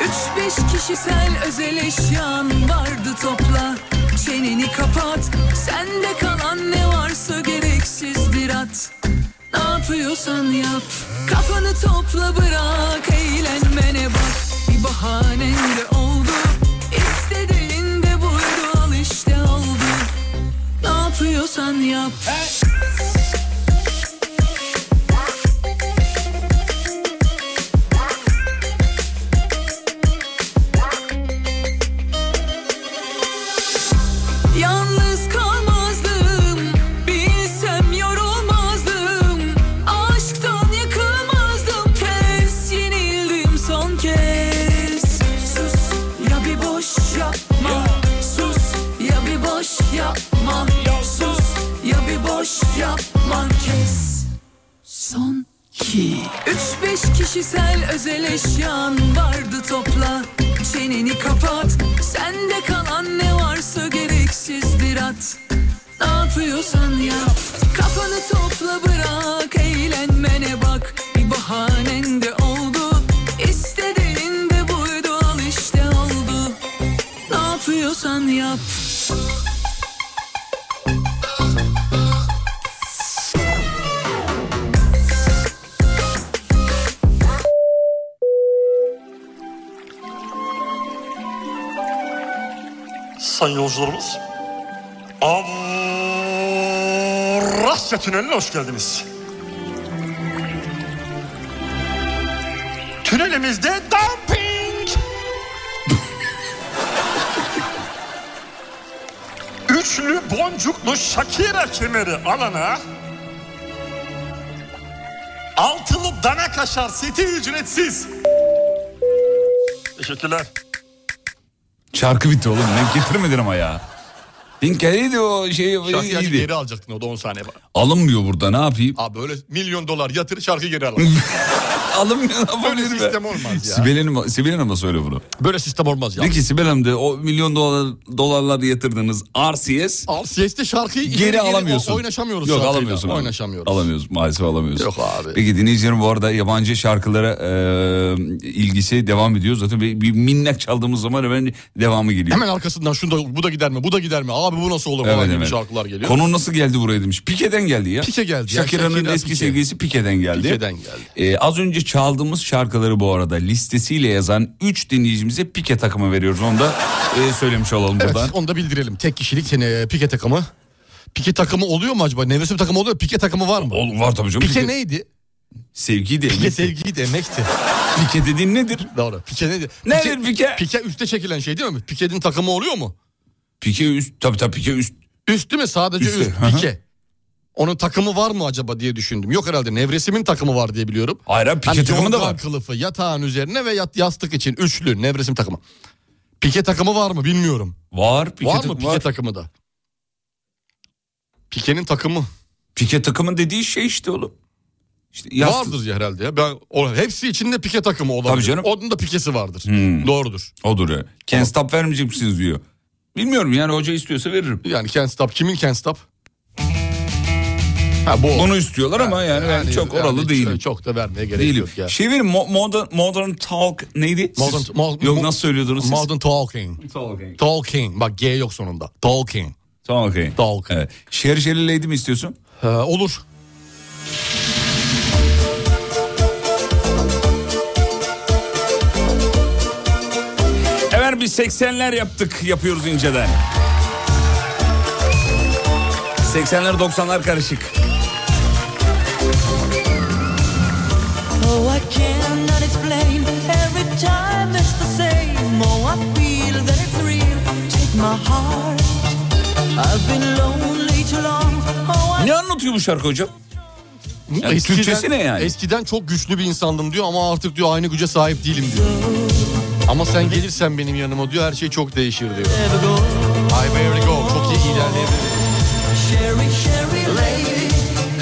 Üç beş kişisel özel eşyan vardı topla Çeneni kapat. Sende kalan ne varsa gereksizdir at. Ne yapıyorsan yap. Kafanı topla bırak Eğlenmene bak. Bir bahanen de oldu. İstediğin de buydu al işte oldu. Ne yapıyorsan yap. Yalnız kişisel özel eşyan vardı topla. Çeneni kapat Sende kalan ne varsa gereksizdir at. Ne yapıyorsan yap Kafanı topla bırak Eğlenmene bak. Bir bahanen de oldu İstediğin de buydu al işte oldu. Ne yapıyorsan yap Sayın yolcularımız. Avras Amasya Tüneli'ne hoş geldiniz. Tünelimizde dumping. Üçlü boncuklu Shakira kemeri alana altılı dana kaşar seti ücretsiz. Teşekkürler. Şarkı bitti oğlum. Ne getirmedin ama ya. Pink Kelly'di o şey Şarkıyı iyiydi. geri alacaktın o da 10 saniye var. Alınmıyor burada ne yapayım? Abi böyle milyon dolar yatır şarkı geri al. Alınmıyor. Böyle sistem olmaz ya. Sibel Hanım, Sibel Hanım da söyle bunu. Böyle sistem olmaz ya. De ki Sibel Hanım de o milyon dolar, dolarları yatırdığınız RCS RCS'te şarkıyı geri, geri alamıyorsun. o- oynaşamıyoruz Yok şarkıyla. alamıyorsun. abi. Oynaşamıyoruz. Alamıyoruz maalesef alamıyoruz. Yok abi. Peki dinleyicilerim bu arada yabancı şarkılara e, ilgisi devam ediyor. Zaten bir, bir minnak çaldığımız zaman hemen devamı geliyor. Hemen arkasından şunu da bu da gider mi? Bu da gider mi? Abi bu nasıl olur falan Evet, gibi evet. şarkılar geliyor. Konu nasıl geldi buraya demiş. Pike'den geldi ya. Pike geldi ya. Shakira'nın Shakira, eski Pike. sevgilisi Pike'den geldi. Pike'den geldi. Ee, az önce çaldığımız şarkıları bu arada listesiyle yazan 3 dinleyicimize Pike takımı veriyoruz. Onu da e, söylemiş olalım Evet buradan. onu da bildirelim. Tek kişilik sene pike takımı. Pike takımı oluyor mu acaba? Nevresim takımı oluyor. Pike takımı var mı? Ol, var tabii canım. Pike neydi? Sevgiydi. Pike emekti. sevgiydi, emekti. Pike dediğin nedir? Doğru. Pike nedir? Nedir pike? Pike üste çekilen şey değil mi? Pike'nin takımı oluyor mu? Pike üst. Tabii tabii pike üst. Üst değil mi? Sadece Üstü, üst. Pike. Onun takımı var mı acaba diye düşündüm. Yok herhalde. Nevresim'in takımı var diye biliyorum. Hayır abi, Pike Hani takımı da var. kılıfı yatağın üzerine ve yat, yastık için üçlü nevresim takımı. Pike takımı var mı bilmiyorum. Var. Pike var mı pike var. takımı da? Pike'nin takımı. Pike takımın dediği şey işte oğlum. İşte yastık- Vardır ya herhalde ya. Ben, o, hepsi içinde pike takımı olabilir. Tabii canım. Onun da pikesi vardır. Hmm. Doğrudur. Odur ya. Can't stop vermeyecek misiniz diyor. Bilmiyorum yani hoca istiyorsa veririm. Yani can't stop. Kimin can't stop? Ha bu. Bunu istiyorlar ama yani, ben çok oralı yani değilim. Çok da vermeye gerek Değilim. yok ya. Şey verin mo- modern, modern talk neydi? Modern, Siz- mo- Yok mo- nasıl söylüyordunuz siz? Modern talking. Talking. Talking. Bak G yok sonunda. Talking. Talking. Talking. Evet. Şeri lady mi istiyorsun? Ee, olur. Evet biz 80'ler yaptık yapıyoruz inceden. 80'ler 90'lar karışık. Ne anlatıyor bu şarkı hocam? Yani Türkçesi ne yani? Eskiden çok güçlü bir insandım diyor ama artık diyor aynı güce sahip değilim diyor. Ama sen gelirsen benim yanıma diyor her şey çok değişir diyor. I better go. Çok iyi ilerleyebilir.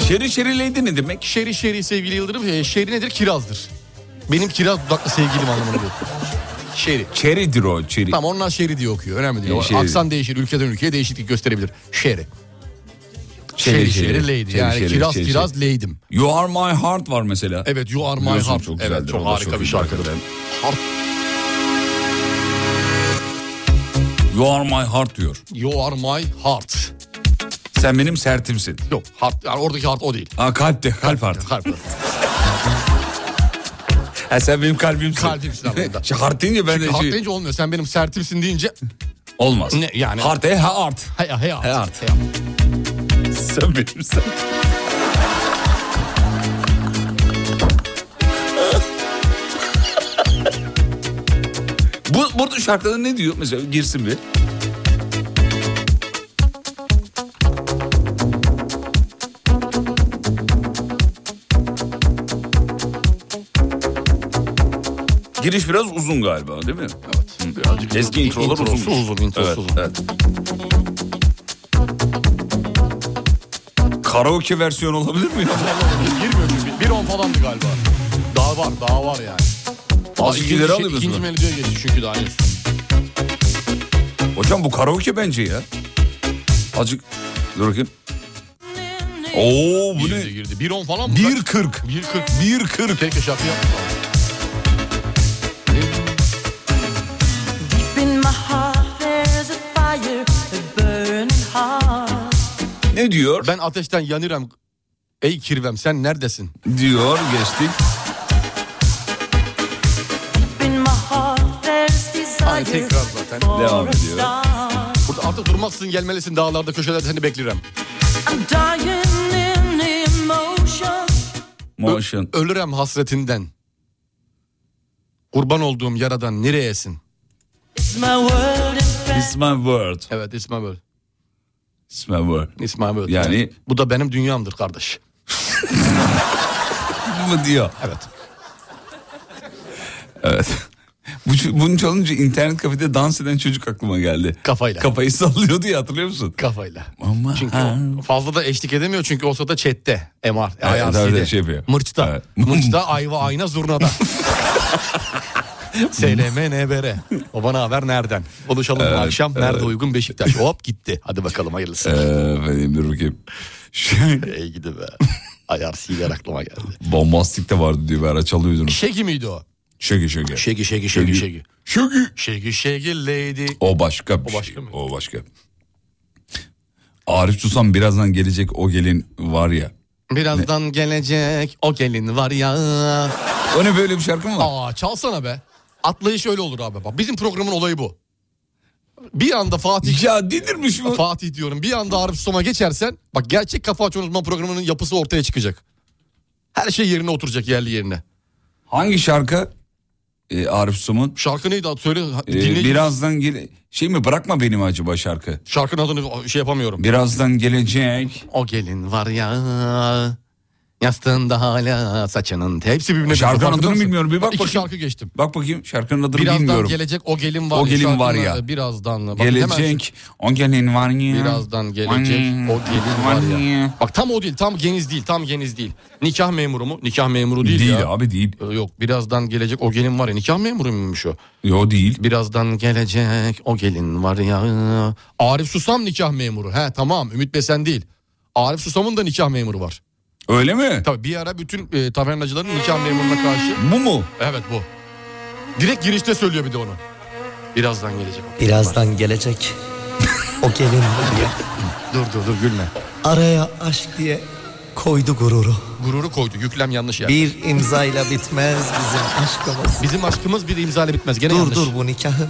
Şeri şeri lady ne demek? Şeri şeri sevgili Yıldırım. Şeri nedir? Kirazdır. Benim kiraz dudaklı sevgilim anlamına geliyor. Şeri. Çeridir o çeri. Tamam onlar şeri diye okuyor. Önemli değil. E, O şeri. Aksan değişir. Ülkeden ülkeye değişiklik gösterebilir. Şeri. Şeri, Şeri. Şeri, yani şeri, kiraz şeri, kiraz lady'm. You are my heart var mesela. Evet You Are My Biliyorsun, Heart. çok evet güzeldir, çok o da harika çok bir şarkıdır. Heart, You are my heart diyor. you Are My Heart. Sen benim sertimsin. Yok heart, yani oradaki heart o değil. Ha kalp de kalp heart. Kalp. Ha sen benim kalbimsin. Kalbimsin anlamında. Şey, heart deyince ben Çünkü de heart şey, deyince olmuyor. Sen benim sertimsin deyince olmaz. ne yani? Heart e heart. Hey, hey, heart. Heart. Hey, heart. Sen benim sen. Bu burada şarkıda ne diyor mesela girsin bir. Giriş biraz uzun galiba değil mi? Evet. Birazcık Eski introlar introsu uzunmuş. uzun. Introsu Evet, uzun. evet. Karaoke versiyon olabilir mi? ya? Girmiyor çünkü. Bir on falandı galiba. Daha var daha var yani. Azıcık ikinci, ileri şey- alıyor musun? ikinci melodiye geçti çünkü daha henüz. Hocam bu karaoke bence ya. Azıcık dur bakayım. Oo bu Girdi ne? girdi. Bir on falan mı? 1.40. Bir kırk. 1.40. Keşke şarkı yapmış. Ne diyor? Ben ateşten yanırım. Ey kirvem sen neredesin? Diyor geçtik. Aynı tekrar zaten. Devam ediyor. Burada artık durmaksızın gelmelisin dağlarda köşelerde seni beklerim. I'm dying in Motion. Ölürem hasretinden. Kurban olduğum yaradan nereyesin? It's my world It's my world. Evet it's my world. It's my world. It's my world. Yani- Bu da benim dünyamdır kardeş. mı diyor. Evet. Evet. Bu, bunu çalınca internet kafede dans eden çocuk aklıma geldi. Kafayla. Kafayı sallıyordu ya hatırlıyor musun? Kafayla. Ama Çünkü o fazla da eşlik edemiyor çünkü o sırada chatte. MR. Evet, IRC'de. şey yapıyor. Mırçta. Evet. Mırçta ayva ayna zurnada. SLM NBR. O bana haber nereden? Buluşalım Evet, akşam. Nerede evet. uygun Beşiktaş. Hop gitti. Hadi bakalım hayırlısı. Efendim dur bakayım. Şey, Ey gidi be. IRC'ler aklıma geldi. bombastik de vardı diyor bir ara çalıyordunuz. Şegi miydi o? Şegi şegi. Şegi şegi şegi şegi. Şegi. Şegi şegi lady. O başka bir O başka şey. mı? O başka. Arif Susam birazdan gelecek o gelin var ya. Birazdan gelecek o gelin var ya. O ne böyle bir şarkı mı var? Aa çalsana be. Atlayış öyle olur abi. Bak bizim programın olayı bu. Bir anda Fatih Ya delirmiş bu. Fatih diyorum. Bir anda Arif Susom'a geçersen bak gerçek Kafa Açan Uzman programının yapısı ortaya çıkacak. Her şey yerine oturacak yerli yerine. Hangi şarkı? Ee, Arif Susam'ın. Şarkı neydi söyle. Ee, dinleyici- birazdan gele... Şey mi bırakma beni mi acaba şarkı? Şarkının adını şey yapamıyorum. Birazdan gelecek. O gelin var ya. Yastığında hala saçının hepsi birbirine Şarkının adını bilmiyorum. Bir bak bakayım. şarkı geçtim. Bak bakayım şarkının adını Birazdan bilmiyorum. gelecek o gelin var O ya. gelin var ya. Birazdan. Bak, Gelecek. O gelin var ya. Birazdan gelecek o gelin var ya. Bak tam o değil tam geniz değil tam geniz değil. Nikah memuru mu? Nikah memuru değil, Değil ya. abi değil. Ee, Yok birazdan gelecek o gelin var ya. Nikah memuru muymuş o? Yo değil. Birazdan gelecek o gelin var ya. Arif Susam nikah memuru. He tamam Ümit Besen değil. Arif Susam'ın da nikah memuru var. Öyle mi? Tabii bir ara bütün e, tavernacıların nikah memuruna karşı. Bu mu? Evet bu. Direkt girişte söylüyor bir de onu. Birazdan gelecek o gelin var. Birazdan gelecek o gelin diye. Dur dur dur gülme. Araya aşk diye koydu gururu. Gururu koydu yüklem yanlış yer. Bir imzayla bitmez bizim aşkımız. Bizim aşkımız bir imza ile bitmez. Gene dur yanlış. dur bu nikahın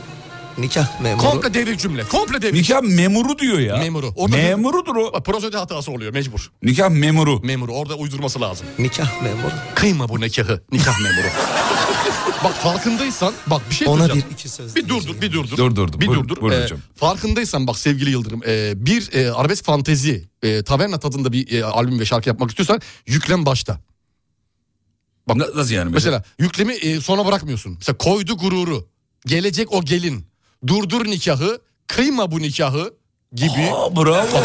nikah memuru. Komple devrik cümle. Komple devrik. Nikah memuru diyor ya. Memuru. Orada Memurudur o. Prosede hatası oluyor mecbur. Nikah memuru. Memuru orada uydurması lazım. Nikah memuru. Kıyma bu nikahı. Nikah memuru. bak farkındaysan bak bir şey Ona söyleyeceğim. bir iki söz Bir dur dur bir dur dur. Dur, dur, dur. Bir Buyur, dur dur. buyur Ee, hocam. farkındaysan bak sevgili Yıldırım e, bir e, arabesk fantezi e, taverna tadında bir e, albüm ve şarkı yapmak istiyorsan yüklem başta. Bak, Nasıl yani? Mesela? Mesela yüklemi e, sona bırakmıyorsun. Mesela koydu gururu. Gelecek o gelin. Durdur nikahı. Kıyma bu nikahı gibi. Aa, bravo.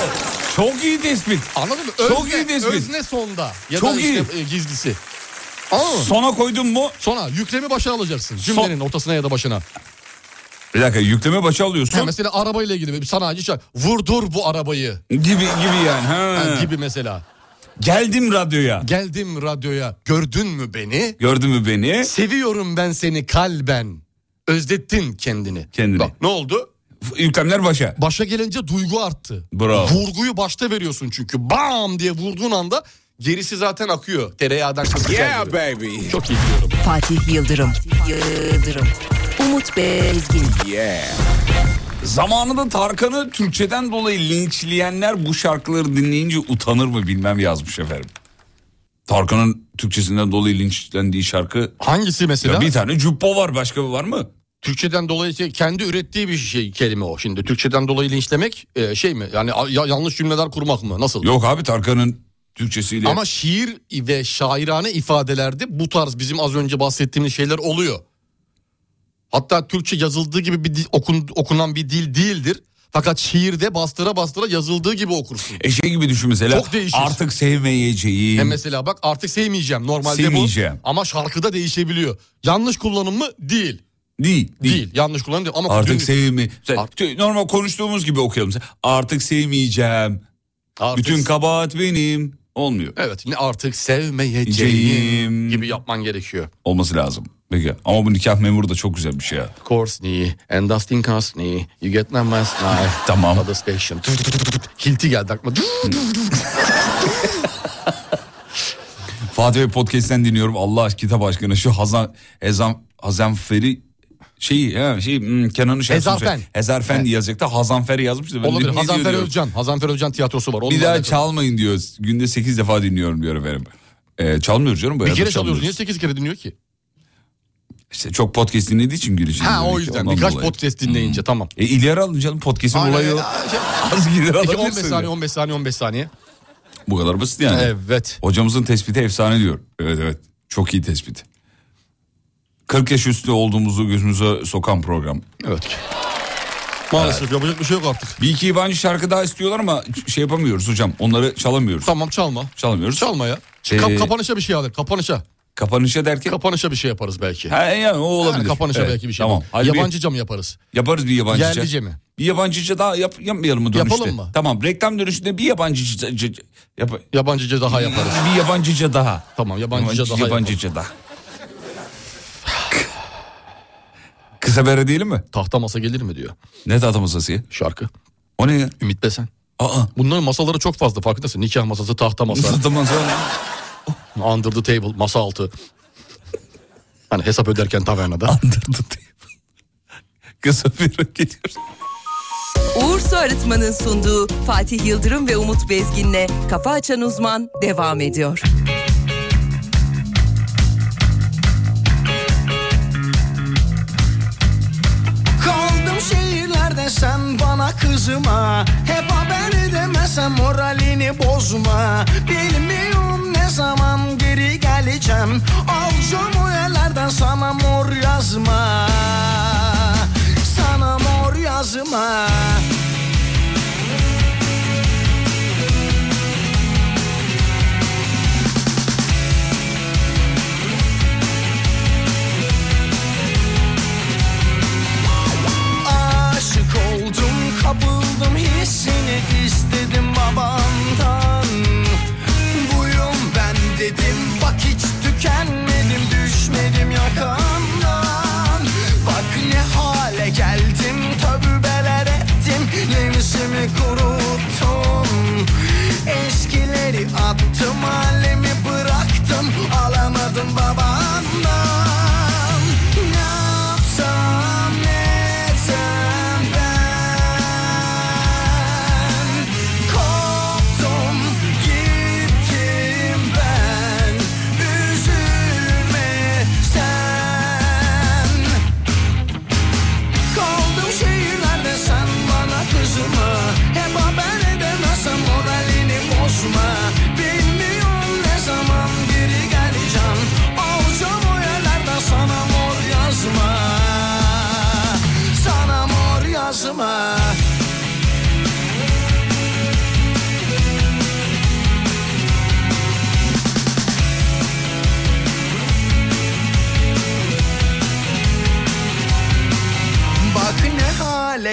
Çok iyi tespit. Anladın mı? Çok iyi tespit. Özne sonda. Ya Çok da işte, e, gizlisi. Anladın mı? Sona koydun mu? Sonra yüklemi başa alacaksın. Cümlenin ortasına ya da başına. Bir dakika yükleme başa alıyorsun. Ha, mesela arabayla ilgili bir sanayici şey. Vurdur bu arabayı. Gibi gibi yani. Ha. Ha, gibi mesela. Geldim radyoya. Geldim radyoya. Gördün mü beni? Gördün mü beni? Seviyorum ben seni kalben. Özlettin kendini. Kendini. Bak ne oldu? Yüklemler başa. Başa gelince duygu arttı. Bravo. Vurguyu başta veriyorsun çünkü. Bam diye vurduğun anda gerisi zaten akıyor. Tereyağdan kız yeah, baby. Çok iyi diyorum. Fatih Yıldırım. Yıldırım. Umut Bezgin. Zamanında Tarkan'ı Türkçeden dolayı linçleyenler bu şarkıları dinleyince utanır mı bilmem yazmış efendim. Tarkan'ın Türkçesinden dolayı linçlendiği şarkı. Hangisi mesela? Ya bir tane cübbo var başka var mı? Türkçeden dolayı şey- kendi ürettiği bir şey kelime o şimdi. Türkçeden dolayı linçlemek e, şey mi? Yani ya- yanlış cümleler kurmak mı? Nasıl? Yok abi Tarkan'ın Türkçesiyle. Ama şiir ve şairane ifadelerde bu tarz bizim az önce bahsettiğimiz şeyler oluyor. Hatta Türkçe yazıldığı gibi bir dil, okun, okunan bir dil değildir. Fakat şiirde bastıra bastıra yazıldığı gibi okursun. E şey gibi düşün mesela. Çok değişir. Artık sevmeyeceğim. E mesela bak artık sevmeyeceğim normalde Sevmeyeceğim. bu. Ama şarkıda değişebiliyor. Yanlış kullanım mı? Değil. Değil. Değil. Yanlış kullanım değil. Ama Artık dün- sevmi. Mesela Normal konuştuğumuz gibi okuyalım. Artık sevmeyeceğim. Artık- Bütün kabahat benim. Olmuyor. Evet ne artık sevmeyeceğim gibi yapman gerekiyor. Olması lazım. Peki. Ama bu nikah memuru da çok güzel bir şey ya. Courtney and Dustin Courtney you get them last night Tamam. the station. Hilti geldi aklıma. Fatih Bey podcast'ten dinliyorum. Allah kitap aşkına şu Hazan Ezan Hazanferi şey ya şey hmm, Kenan'ın şarkısı. Hezarfen. Hezarfen Evet. yazacaktı. Hazanferi yazmıştı. Ben Olabilir. dedim, ne Hazanfer diyor diyor. Özcan. Hazanfer Özcan tiyatrosu var. Bir Onunla daha çalmayın diyor. Günde 8 defa dinliyorum diyor efendim. Ee, çalmıyoruz canım. Bir bayağı da kere çalıyoruz. Niye çalmıyoruz. 8 kere dinliyor ki? İşte çok podcast dinlediği için gülücü. Ha o yüzden. Birkaç podcast dinleyince tamam. E ileri alın canım podcast'in Aynen, olayı o. şey- Az ileri Peki alabilirsin 15 saniye de. 15 saniye 15 saniye. Bu kadar basit yani. Evet. Hocamızın tespiti efsane diyor. Evet evet. Çok iyi tespit. 40 yaş üstü olduğumuzu gözümüze sokan program. Evet. Maalesef yapacak bir şey yok artık. Bir iki yabancı şarkı daha istiyorlar ama şey yapamıyoruz hocam. Onları çalamıyoruz. Tamam çalma. Çalamıyoruz. Çalma ya. Ee, Kap- kapanışa bir şey alır. Kapanışa. Kapanışa derken? Kapanışa bir şey yaparız belki. Ha, yani o olabilir. Yani kapanışa Evet, belki bir şey Tamam. Hadi bir- Yabancıca mı yaparız? Yaparız bir yabancıca. Yerlice mi? Bir yabancıca daha yap, yapmayalım mı dönüşte? Yapalım mı? Tamam reklam dönüşünde bir yabancıca yap, Yabancıca daha yaparız. bir yabancıca daha. Tamam yabancıca Yabancı- daha yabancıca daha. Kısa bere diyelim mi? Tahta masa gelir mi diyor. Ne tahta masası ya? Şarkı. O ne ya? Ümit Besen. Aa. Bunların masaları çok fazla farkındasın. Nikah masası, tahta masa. Tahta masa. Under the table, masa altı. Hani hesap öderken tavernada. Under the table. Kısa bere geliyoruz. Uğur Su Arıtma'nın sunduğu Fatih Yıldırım ve Umut Bezgin'le Kafa Açan Uzman devam ediyor. Kızma Hep haber edemezsem moralini bozma. Bilmiyorum ne zaman geri geleceğim. Alacağım o yerlerden sana mor yazma. Sana mor yazma istedim babandan Buyum ben dedim bak hiç tükenmedim düşmedim yakandan. Bak ne hale geldim tövbeler ettim nefsimi kuruttum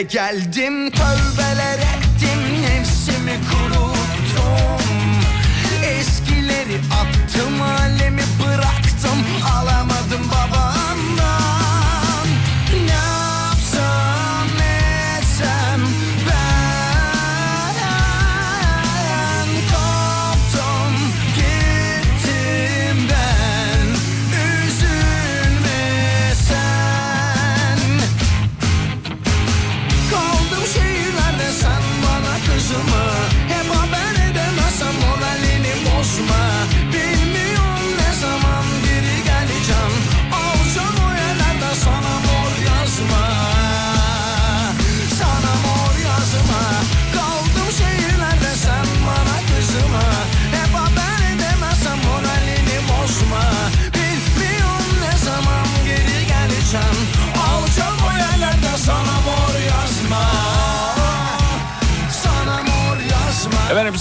geldim tövbeler ettim nefsimi kuruttum. Eskileri attım alemi bıraktım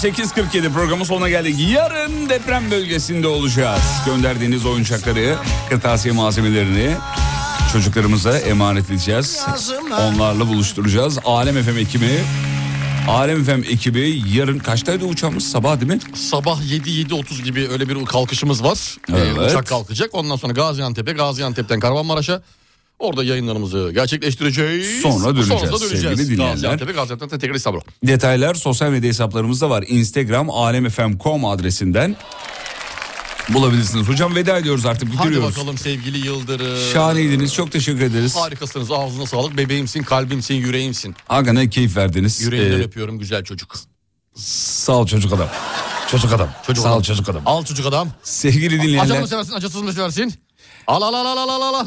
8.47 programın sonuna geldik. Yarın deprem bölgesinde olacağız. Gönderdiğiniz oyuncakları, kırtasiye malzemelerini çocuklarımıza emanet edeceğiz. Onlarla buluşturacağız. Alem FM ekibi Alem FM ekibi yarın kaçtaydı uçağımız? Sabah değil mi? Sabah 7-7.30 gibi öyle bir kalkışımız var. Ee, Evet. uçak kalkacak. Ondan sonra Gaziantep'e, Gaziantep'ten Kahramanmaraş'a. Orada yayınlarımızı gerçekleştireceğiz. Sonra döneceğiz Sonra döneceğiz. sevgili dinleyenler. Gaziantep'e, tekrar İstanbul'a. Detaylar sosyal medya hesaplarımızda var. Instagram alemfm.com adresinden bulabilirsiniz. Hocam veda ediyoruz artık Hadi bitiriyoruz. bakalım sevgili Yıldırım. Şahaneydiniz. Çok teşekkür ederiz. Harikasınız. Ağzına sağlık. Bebeğimsin, kalbimsin, yüreğimsin. Hakikaten keyif verdiniz. Yüreğinden Ee, öpüyorum güzel çocuk. Sağ ol çocuk adam. Çocuk adam. Sağ ol çocuk adam. Al çocuk adam. Sevgili dinleyenler. Acılı mı seversin acısız mı seversin? Al al al al al al al.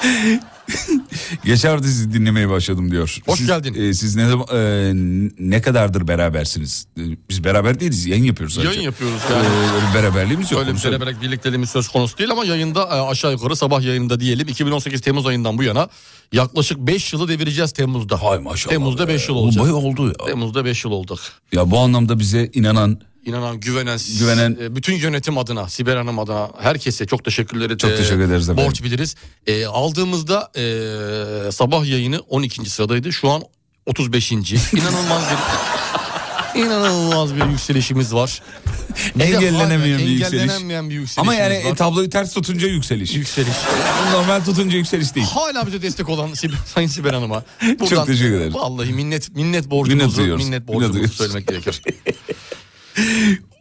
Geçen hafta sizi dinlemeye başladım diyor. Hoş Siz- geldin. e, siz ne zaman e, ne kadardır berabersiniz? E, Biz beraber değiliz. Yayın yapıyoruz sadece. Yayın yapıyoruz yani. öyle bir beraberliğimiz yok. Öyle bir beraberlik birlikteliğimiz söz konusu değil ama yayında e, aşağı yukarı sabah yayında diyelim 2018 Temmuz ayından bu yana yaklaşık 5 yılı devireceğiz Temmuz'da. Hay maşallah. Temmuz'da be. 5 yıl olacak. bayağı oldu ya. Temmuz'da 5 yıl olduk. Ya bu anlamda bize inanan İnanan, güvenen, Güvenen- e, bütün yönetim adına, Sibel Hanım adına herkese çok teşekkürleri Çok de teşekkür ederiz efendim. Borç biliriz. E, aldığımızda e, sabah yayını 12. sıradaydı. Şu an 35. İnanılmaz bir inanılmaz bir yükselişimiz var. Engellenemeyen bir yükseliş. engellenemeyen bir yükselişimiz Ama yani var. e, tabloyu ters tutunca yükseliş. Yükseliş. Normal tutunca yükseliş değil. Hala bize destek olan Sibel- Sayın Sibel Hanım'a. Çok teşekkür ederiz. Vallahi minnet minnet borcumuzu Minnet duyuyoruz. minnet Minnet borcumuzu duyuyoruz. söylemek gerekir.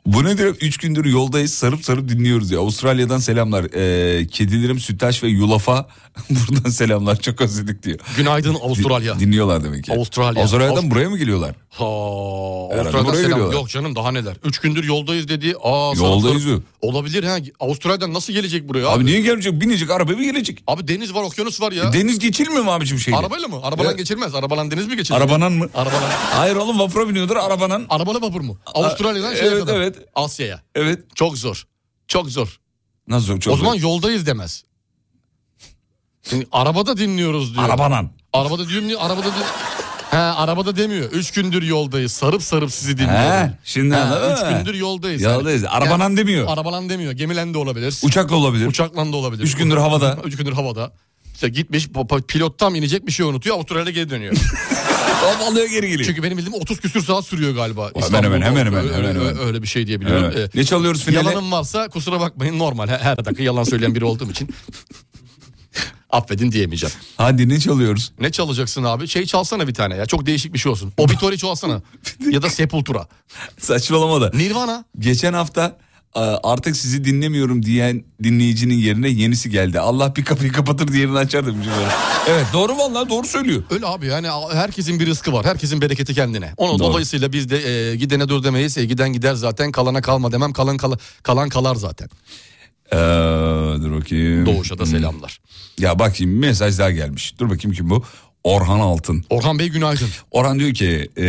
Bu nedir? Üç gündür yoldayız sarıp sarıp dinliyoruz ya. Avustralya'dan selamlar. Ee, kedilerim Süttaş ve Yulaf'a buradan selamlar. Çok özledik diyor. Günaydın Avustralya. Din- dinliyorlar demek ki. Avustralya. Avustralya'dan Avust- buraya mı geliyorlar? Ha, Avustralya'dan selam. geliyorlar. Yok canım daha neler. Üç gündür yoldayız dedi. Aa, Yoldayız sarı- mı? Olabilir ha. Avustralya'dan nasıl gelecek buraya Abi, abi? niye gelecek? Binecek araba mı gelecek? Abi deniz var okyanus var ya. E, Deniz geçilmiyor mu abicim şeyle? Arabayla mı? Arabalan Ya- geçilmez. Arabalan deniz mi geçilir? Arabanan mı? Arabalan. Hayır oğlum vapura biniyordur arabanan. Arabalı vapur mu? Avustralya'dan şeye evet, kadar. evet. Asya'ya. Evet. Çok zor. Çok zor. Nasıl çok o zaman yoldayız demez. Şimdi arabada dinliyoruz diyor. Arabanan. Arabada diyor mu? Arabada diyor. He arabada demiyor. Üç gündür yoldayız. Sarıp sarıp sizi dinliyorum. He, şimdi anladın Üç mı? gündür yoldayız. Yoldayız. Arabalan demiyor. Arabalan demiyor. Gemilen de olabilir. Uçakla olabilir. Uçakla da olabilir. Üç gündür havada. Üç gündür havada. İşte gitmiş pa- pa- pilot tam inecek bir şey unutuyor. Avustralya'ya geri dönüyor. Hop alıyor geri geliyor. Çünkü benim bildiğim 30 küsür saat sürüyor galiba. Hemen İstanbul'da. hemen, hemen hemen, Öyle, hemen hemen. öyle- bir şey diye biliyorum. Evet. Ee, Ne çalıyoruz finale? Yalanım varsa kusura bakmayın normal. Her, her dakika yalan söyleyen biri olduğum için. Affedin diyemeyeceğim. Hadi ne çalıyoruz? Ne çalacaksın abi? Şey çalsana bir tane ya. Çok değişik bir şey olsun. Obituary çalsana. ya da Sepultura. Saçmalama da. Nirvana. Geçen hafta artık sizi dinlemiyorum diyen dinleyicinin yerine yenisi geldi. Allah bir kapıyı kapatır diğerini açar demiş böyle. Evet doğru vallahi doğru söylüyor. Öyle abi yani herkesin bir rızkı var. Herkesin bereketi kendine. Onu Doğru. dolayısıyla biz de e, gidene dur demeyiz. E, giden gider zaten kalana kalma demem. Kalan kala, kalan kalar zaten. Ee, dur bakayım. Doğuş'a da selamlar. Ya bak şimdi mesaj daha gelmiş. Dur bakayım kim bu? Orhan Altın. Orhan Bey günaydın. Orhan diyor ki e,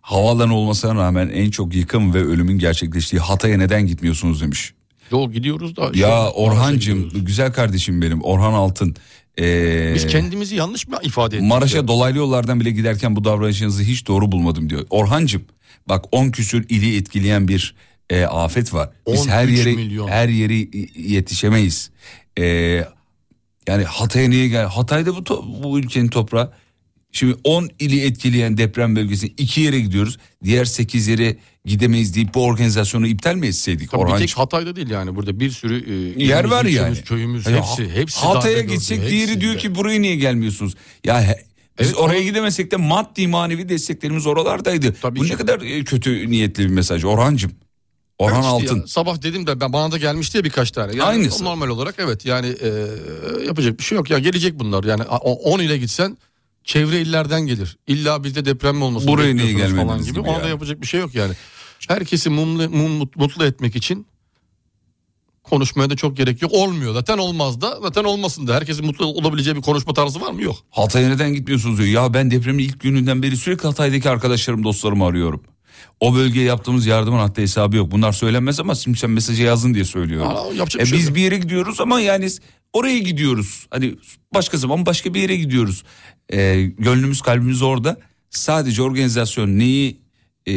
havaalanı olmasına rağmen en çok yıkım ve ölümün gerçekleştiği Hatay'a neden gitmiyorsunuz demiş. Yol gidiyoruz da. Ya Şu- Orhancığım güzel kardeşim benim Orhan Altın. E, Biz kendimizi yanlış mı ifade ettik? Maraş'a ya? dolaylı yollardan bile giderken bu davranışınızı hiç doğru bulmadım diyor. Orhancığım bak 10 küsür ili etkileyen bir e, afet var. Biz 13 her yere milyon. her yeri yetişemeyiz. E, yani Hatay'a niye gel? Hatay'da bu bu ülkenin toprağı. Şimdi 10 ili etkileyen deprem bölgesi iki yere gidiyoruz. Diğer 8 yere gidemeyiz deyip bu organizasyonu iptal mi etseydik Tabii bir Orhancığım? tek Hatay'da değil yani burada bir sürü e, Yer var yani. Köyümüz Ya, hepsi hepsi Hatay'a gitsek hepsi diğeri diyor de. ki buraya niye gelmiyorsunuz? Ya biz Evet, oraya onu- gidemesek de maddi manevi desteklerimiz oralardaydı. Tabii Bu ki. ne kadar e, kötü niyetli bir mesaj Orhancığım. Orhan Evet işte Altın. ya, sabah dedim de ben bana da gelmişti ya birkaç tane. Yani Aynısı. Normal olarak evet yani e, yapacak bir şey yok ya gelecek bunlar. Yani 10 ile gitsen çevre illerden gelir. İlla bizde deprem mi olmasın Buraya niye bekliyorsunuz falan gelmediniz gibi. gibi Ona da yapacak bir şey yok yani. Herkesi mumlu, mum- mutlu etmek için konuşmaya da çok gerek yok. Olmuyor zaten olmaz da zaten olmasın da. Herkesin mutlu olabileceği bir konuşma tarzı var mı? Yok. Hatay'a neden gitmiyorsunuz diyor. Ya ben depremin ilk gününden beri sürekli Hatay'daki arkadaşlarım dostlarımı arıyorum. O bölgeye yaptığımız yardımın hatta hesabı yok. Bunlar söylenmez ama şimdi sen mesajı yazdın diye söylüyorum. Aa, E şey biz yok. bir yere gidiyoruz ama yani oraya gidiyoruz. Hani başka zaman başka bir yere gidiyoruz. E, gönlümüz kalbimiz orada. Sadece organizasyon neyi e,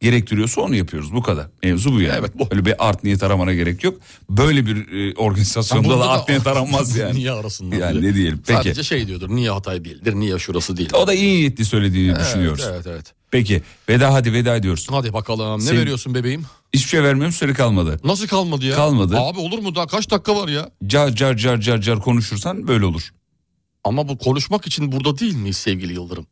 gerektiriyorsa onu yapıyoruz. Bu kadar. Mevzu bu yani. Evet, bu. Öyle bir art niyet aramana gerek yok. Böyle bir e, organizasyonda da da- art niyet aranmaz yani. Niye arasında? Yani ne diyelim. Peki. Sadece şey diyordur. Niye Hatay değildir? Niye şurası değil? O da iyi niyetli söylediğini düşünüyoruz. Evet evet. Peki veda hadi veda ediyoruz. Hadi bakalım. Ne Sev- veriyorsun bebeğim? Hiçbir şey vermiyorum süre kalmadı. Nasıl kalmadı ya? Kalmadı. Abi olur mu daha kaç dakika var ya? Car car car car car konuşursan böyle olur. Ama bu konuşmak için burada değil miyiz sevgili Yıldırım?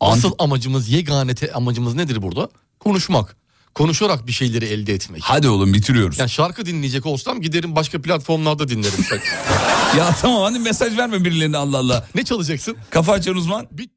Ant- Asıl amacımız, yegane te- amacımız nedir burada? Konuşmak. Konuşarak bir şeyleri elde etmek. Hadi oğlum bitiriyoruz. Yani şarkı dinleyecek olsam giderim başka platformlarda dinlerim. ya tamam hadi mesaj verme birilerine Allah Allah. ne çalacaksın? Kafa açan uzman. Bitti.